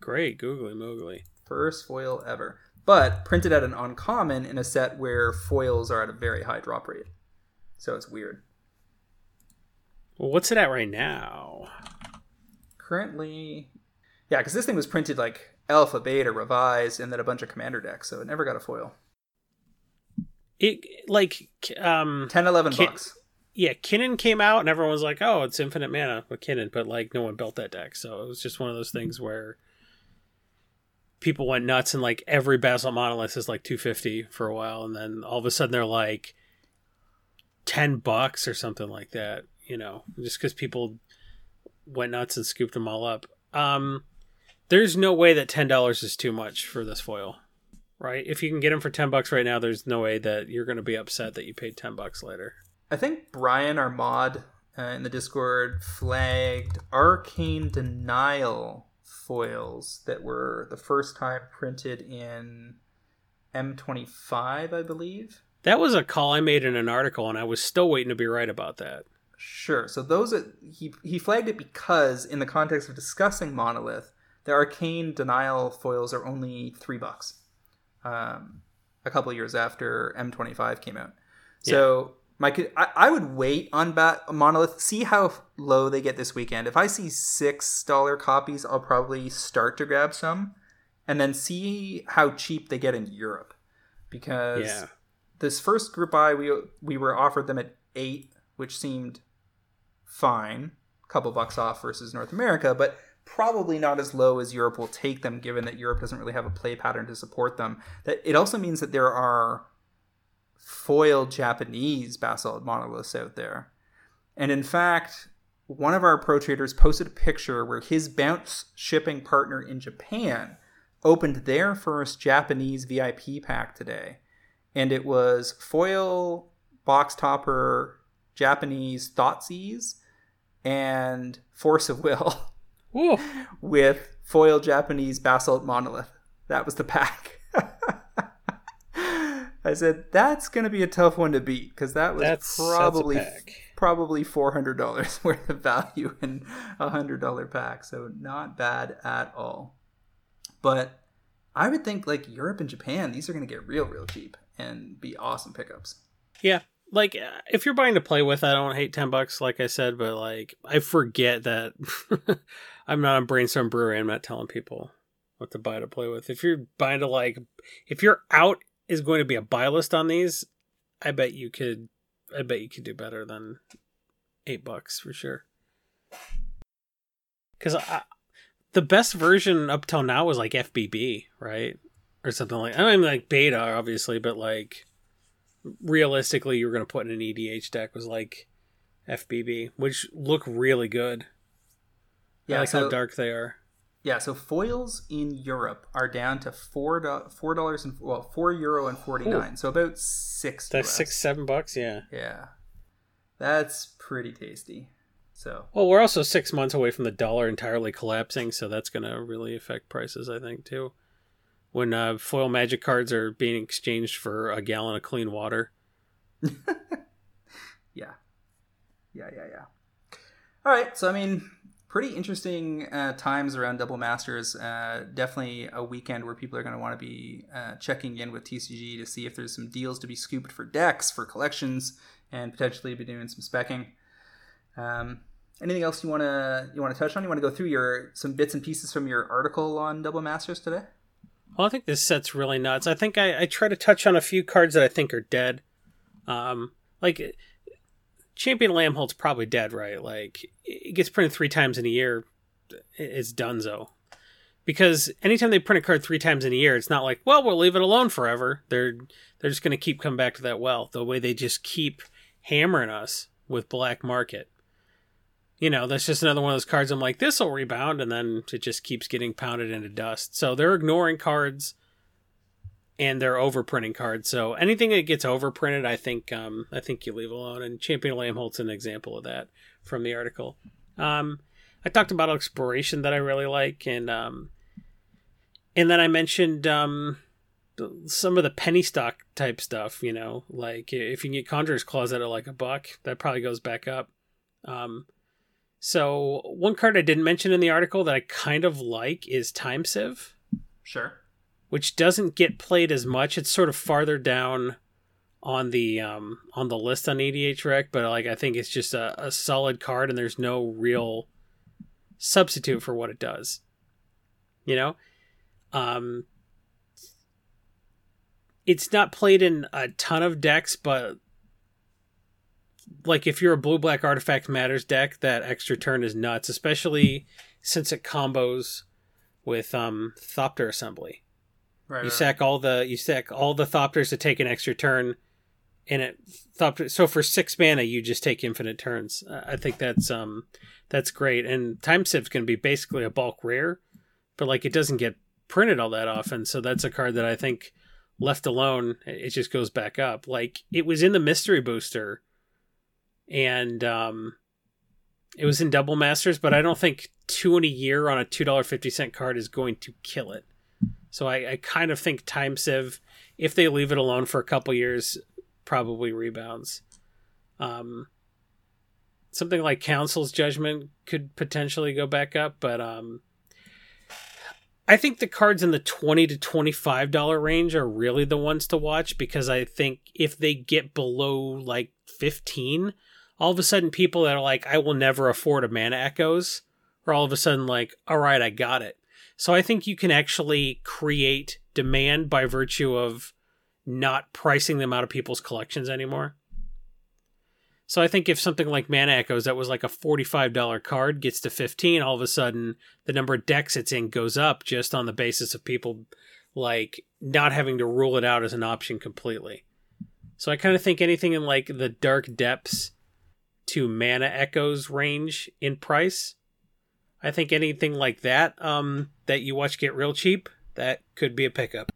Great, googly moogly. first foil ever. But printed at an uncommon in a set where foils are at a very high drop rate. So it's weird. Well, what's it at right now? Currently, yeah, because this thing was printed like alpha, beta, revised, and then a bunch of commander decks, so it never got a foil. It like um 10, 11 Ki- bucks. yeah, Kinnan came out and everyone was like, "Oh, it's infinite mana with Kinnan," but like no one built that deck, so it was just one of those things where people went nuts and like every Basalt Monolith is like 250 for a while and then all of a sudden they're like 10 bucks or something like that, you know, just cuz people went nuts and scooped them all up. Um there's no way that $10 is too much for this foil. Right? If you can get them for 10 bucks right now, there's no way that you're going to be upset that you paid 10 bucks later. I think Brian, our mod uh, in the Discord, flagged Arcane Denial foils that were the first time printed in M25, I believe. That was a call I made in an article, and I was still waiting to be right about that. Sure. So those are, he he flagged it because in the context of discussing Monolith, the Arcane Denial foils are only three bucks. Um, a couple years after M25 came out. So my I, I would wait on Bat Monolith, see how low they get this weekend. If I see six dollar copies, I'll probably start to grab some, and then see how cheap they get in Europe, because Yeah. this first group buy we we were offered them at eight, which seemed fine, a couple bucks off versus North America, but probably not as low as Europe will take them, given that Europe doesn't really have a play pattern to support them. That it also means that there are foil Japanese basalt monoliths out there, and in fact. One of our pro traders posted a picture where his bounce shipping partner in Japan opened their first Japanese VIP pack today and it was foil box topper Japanese Thoughtseize and Force of Will (laughs) Whoa. with foil Japanese Basalt Monolith. That was the pack. (laughs) I said that's going to be a tough one to beat because that was That's probably that's probably four hundred dollars (laughs) worth of value in a hundred dollar pack. So not bad at all. But I would think like Europe and Japan, these are going to get real, real cheap and be awesome pickups. Yeah. Like uh, if you're buying to play with, I don't hate ten bucks, like I said, but like I forget that (laughs) I'm not on brainstorm brewery. I'm not telling people what to buy to play with. If you're buying to like, if your out is going to be a buy list on these, I bet you could. I bet you could do better than eight bucks for sure. Because the best version up till now was like FBB, right, or something like. I mean, like beta, obviously, but like realistically you were going to put in an EDH deck was like FBB, which look really good. I Yeah, like so how dark they are. Yeah, so foils in Europe are down to four four dollars and well four euro and forty nine, so about six. That's six, seven bucks. Yeah. Yeah, that's pretty tasty. So Well, we're also six months away from the dollar entirely collapsing, so that's going to really affect prices, I think, too. When uh, foil magic cards are being exchanged for a gallon of clean water. (laughs) yeah, yeah, yeah, yeah. All right, so I mean, pretty interesting uh, times around Double Masters. Uh, definitely a weekend where people are going to want to be uh, checking in with TCG to see if there's some deals to be scooped for decks, for collections, and potentially be doing some specking. Um, anything else you want to you want to touch on? You want to go through your some bits and pieces from your article on Double Masters today? Well, I think this set's really nuts. I think I, I try to touch on a few cards that I think are dead. Um, like Champion Lambholt's probably dead, right? Like it gets printed three times in a year, it's donezo. Because anytime they print a card three times in a year, it's not like, well, we'll leave it alone forever. They're they're just going to keep coming back to that well. The way they just keep hammering us with black market. You know, that's just another one of those cards. I'm like, this will rebound, and then it just keeps getting pounded into dust. So they're ignoring cards, and they're overprinting cards. So anything that gets overprinted, I think, um, I think you leave alone. And Champion Lambholt's an example of that from the article. Um, I talked about exploration that I really like, and um, and then I mentioned um, some of the penny stock type stuff. You know, like if you get Conjurer's Closet at like a buck, that probably goes back up. Um, so one card I didn't mention in the article that I kind of like is Time Sieve. Sure. Which doesn't get played as much. It's sort of farther down on the um on the list on EDH Rec, but like I think it's just a, a solid card and there's no real substitute for what it does. You know? Um it's not played in a ton of decks, but like if you're a blue black artifact matters deck, that extra turn is nuts, especially since it combos with um Thopter Assembly. Right. You right. sack all the you sack all the Thopters to take an extra turn, and it Thopter. So for six mana, you just take infinite turns. I think that's um that's great. And Time Sieve's going to be basically a bulk rare, but like it doesn't get printed all that often, so that's a card that I think left alone it just goes back up. Like it was in the mystery booster, and um, it was in Double Masters, but I don't think two in a year on a two dollar fifty cent card is going to kill it. So I, I kind of think Time Sieve, if they leave it alone for a couple years, probably rebounds. Um, something like Council's Judgment could potentially go back up, but um, I think the cards in the twenty to twenty five dollar range are really the ones to watch because I think if they get below like fifteen, all of a sudden people that are like, I will never afford a mana echoes, are all of a sudden like, all right, I got it. So I think you can actually create demand by virtue of not pricing them out of people's collections anymore. So I think if something like Mana Echoes that was like a $45 card gets to 15, all of a sudden the number of decks it's in goes up just on the basis of people like not having to rule it out as an option completely. So I kind of think anything in like the dark depths to Mana Echoes range in price I think anything like that um, that you watch get real cheap, that could be a pickup.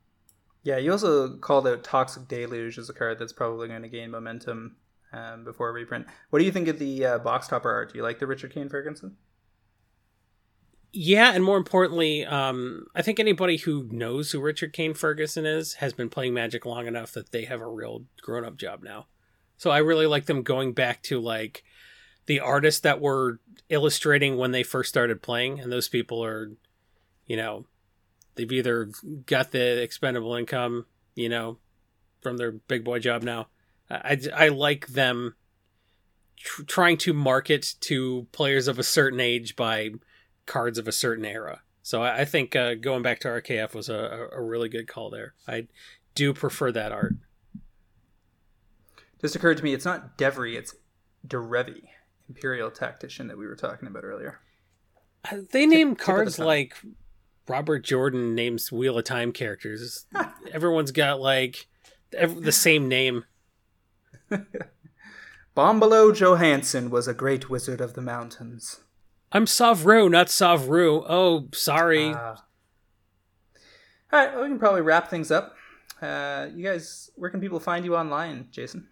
Yeah, you also called out Toxic Deluge as a card that's probably going to gain momentum um, before reprint. What do you think of the uh, box topper art? Do you like the Richard Kane Ferguson? Yeah, and more importantly, um, I think anybody who knows who Richard Kane Ferguson is has been playing Magic long enough that they have a real grown up job now. So I really like them going back to like the artists that were illustrating when they first started playing, and those people are, you know, they've either got the expendable income, you know, from their big boy job now. I, I like them tr- trying to market to players of a certain age by cards of a certain era. So I, I think uh, going back to RKF was a, a really good call there. I do prefer that art. Just occurred to me, it's not Devry, it's Derevi. Imperial tactician that we were talking about earlier. Uh, They name cards like Robert Jordan names Wheel of Time characters. (laughs) Everyone's got like ev- the same name. (laughs) Bombalo Johansson was a great wizard of the mountains. I'm Savru, not Savru. Oh, sorry. Uh, all right, well, we can probably wrap things up. Uh, you guys, where can people find you online, Jason?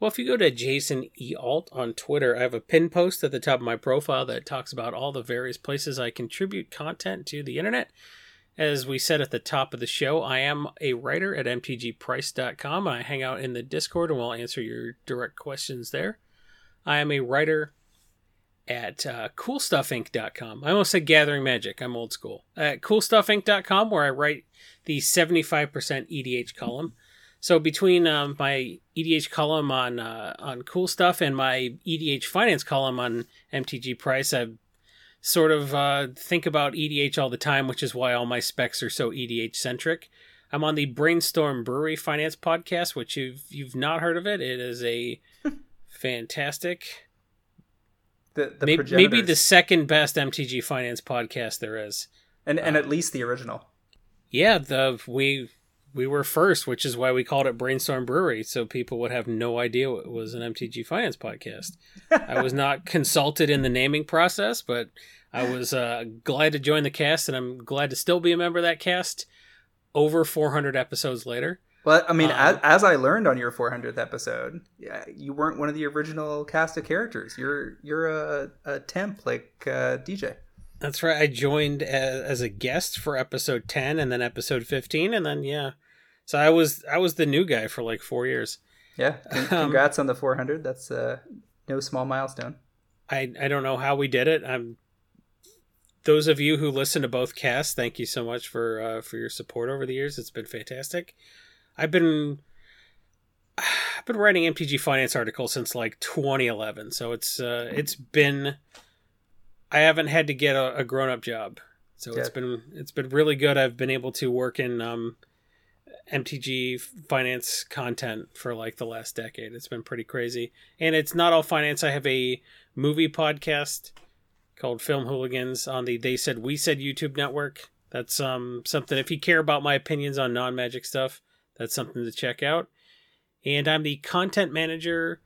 Well, if you go to Jason E. Alt on Twitter, I have a pin post at the top of my profile that talks about all the various places I contribute content to the internet. As we said at the top of the show, I am a writer at mtgprice.com. I hang out in the Discord and will answer your direct questions there. I am a writer at uh, coolstuffinc.com. I almost said Gathering Magic. I'm old school. At coolstuffinc.com, where I write the 75% EDH column. So between um, my EDH column on uh, on Cool Stuff and my EDH Finance column on MTG Price, I sort of uh, think about EDH all the time, which is why all my specs are so EDH centric. I'm on the Brainstorm Brewery Finance podcast, which you've you've not heard of it. It is a (laughs) fantastic, The, the maybe, maybe the second best MTG Finance podcast there is. and and at least the original. Yeah, the we we were first, which is why we called it Brainstorm Brewery, so people would have no idea it was an MTG Finance podcast. I was not (laughs) consulted in the naming process, but I was uh, glad to join the cast, and I'm glad to still be a member of that cast. Over 400 episodes later, Well, I mean, Um, as, as I learned on your 400th episode, yeah, you weren't one of the original cast of characters. You're you're a, a temp like uh, DJ. That's right. I joined as, as a guest for episode 10, and then episode 15, and then yeah. So I was I was the new guy for like four years. Yeah, con- congrats on the 400. That's uh, no small milestone. I I don't know how we did it. I'm those of you who listen to both casts, thank you so much for uh, for your support over the years. It's been fantastic. I've been (sighs) I've been writing MTG finance articles since like 2011, so it's uh, it's been I haven't had to get a, a grown up job, so it's Yeah. been it's been really good. I've been able to work in um, MTG finance content for like the last decade. It's been pretty crazy, and it's not all finance. I have a movie podcast called Film Hooligans on the They Said We Said YouTube network. That's um something if you care about my opinions on non-magic stuff, that's something to check out. And I'm the content manager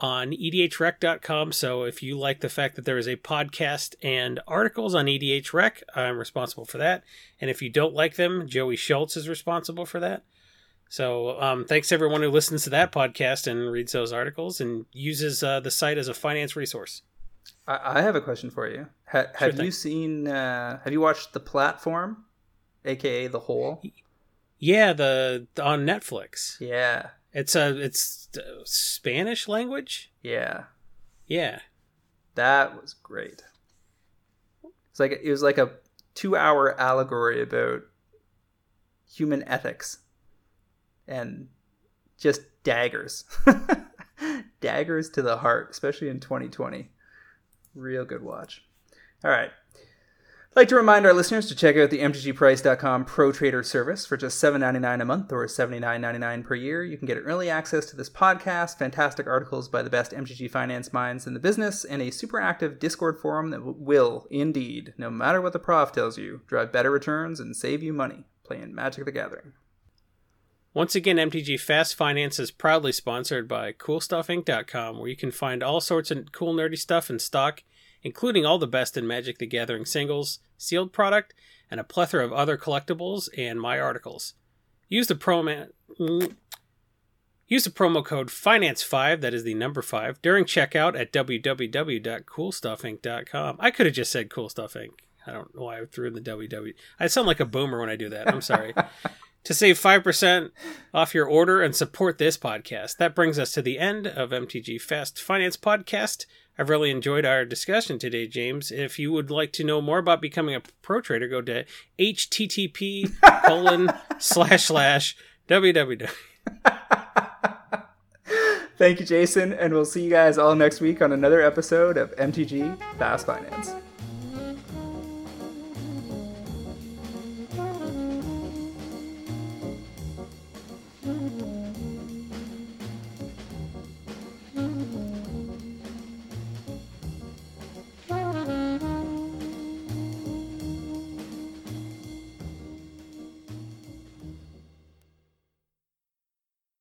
on edhrec.com, so if you like the fact that there is a podcast and articles on E EDH Rec, I'm responsible for that. And if you don't like them, Joey Schultz is responsible for that. So um, thanks to everyone who listens to that podcast and reads those articles and uses uh, the site as a finance resource. I, I have a question for you. Ha- have thing. you seen? Uh, have you watched the platform, aka the Hole? Yeah, the on Netflix. Yeah, It's a it's Spanish language. yeah, Yeah, that was great. It's like it was like a two-hour allegory about human ethics and just daggers, (laughs) daggers to the heart, especially in 2020. Real good watch. All right. I'd like to remind our listeners to check out the mtgprice.com Pro Trader service for just $7.99 a month or $79.99 per year. You can get early access to this podcast, fantastic articles by the best MTG finance minds in the business, and a super active Discord forum that will, indeed, no matter what the prof tells you, drive better returns and save you money playing Magic the Gathering. Once again, MTG Fast Finance is proudly sponsored by CoolStuffInc.com, where you can find all sorts of cool nerdy stuff in stock, including all the best in Magic the Gathering singles, sealed product, and a plethora of other collectibles and my articles. Use the promo use the promo code Finance5, that is the number 5, during checkout at www.coolstuffinc.com. I could have just said Cool Stuff Inc. I don't know why I threw in the www. I sound like a boomer when I do that. I'm sorry. (laughs) to save 5% off your order and support this podcast. That brings us to the end of MTG Fast Finance Podcast. I've really enjoyed our discussion today, James. If you would like to know more about becoming a pro trader, go to http (laughs) colon slash slash www. Thank you, Jason, and we'll see you guys all next week on another episode of MTG Fast Finance.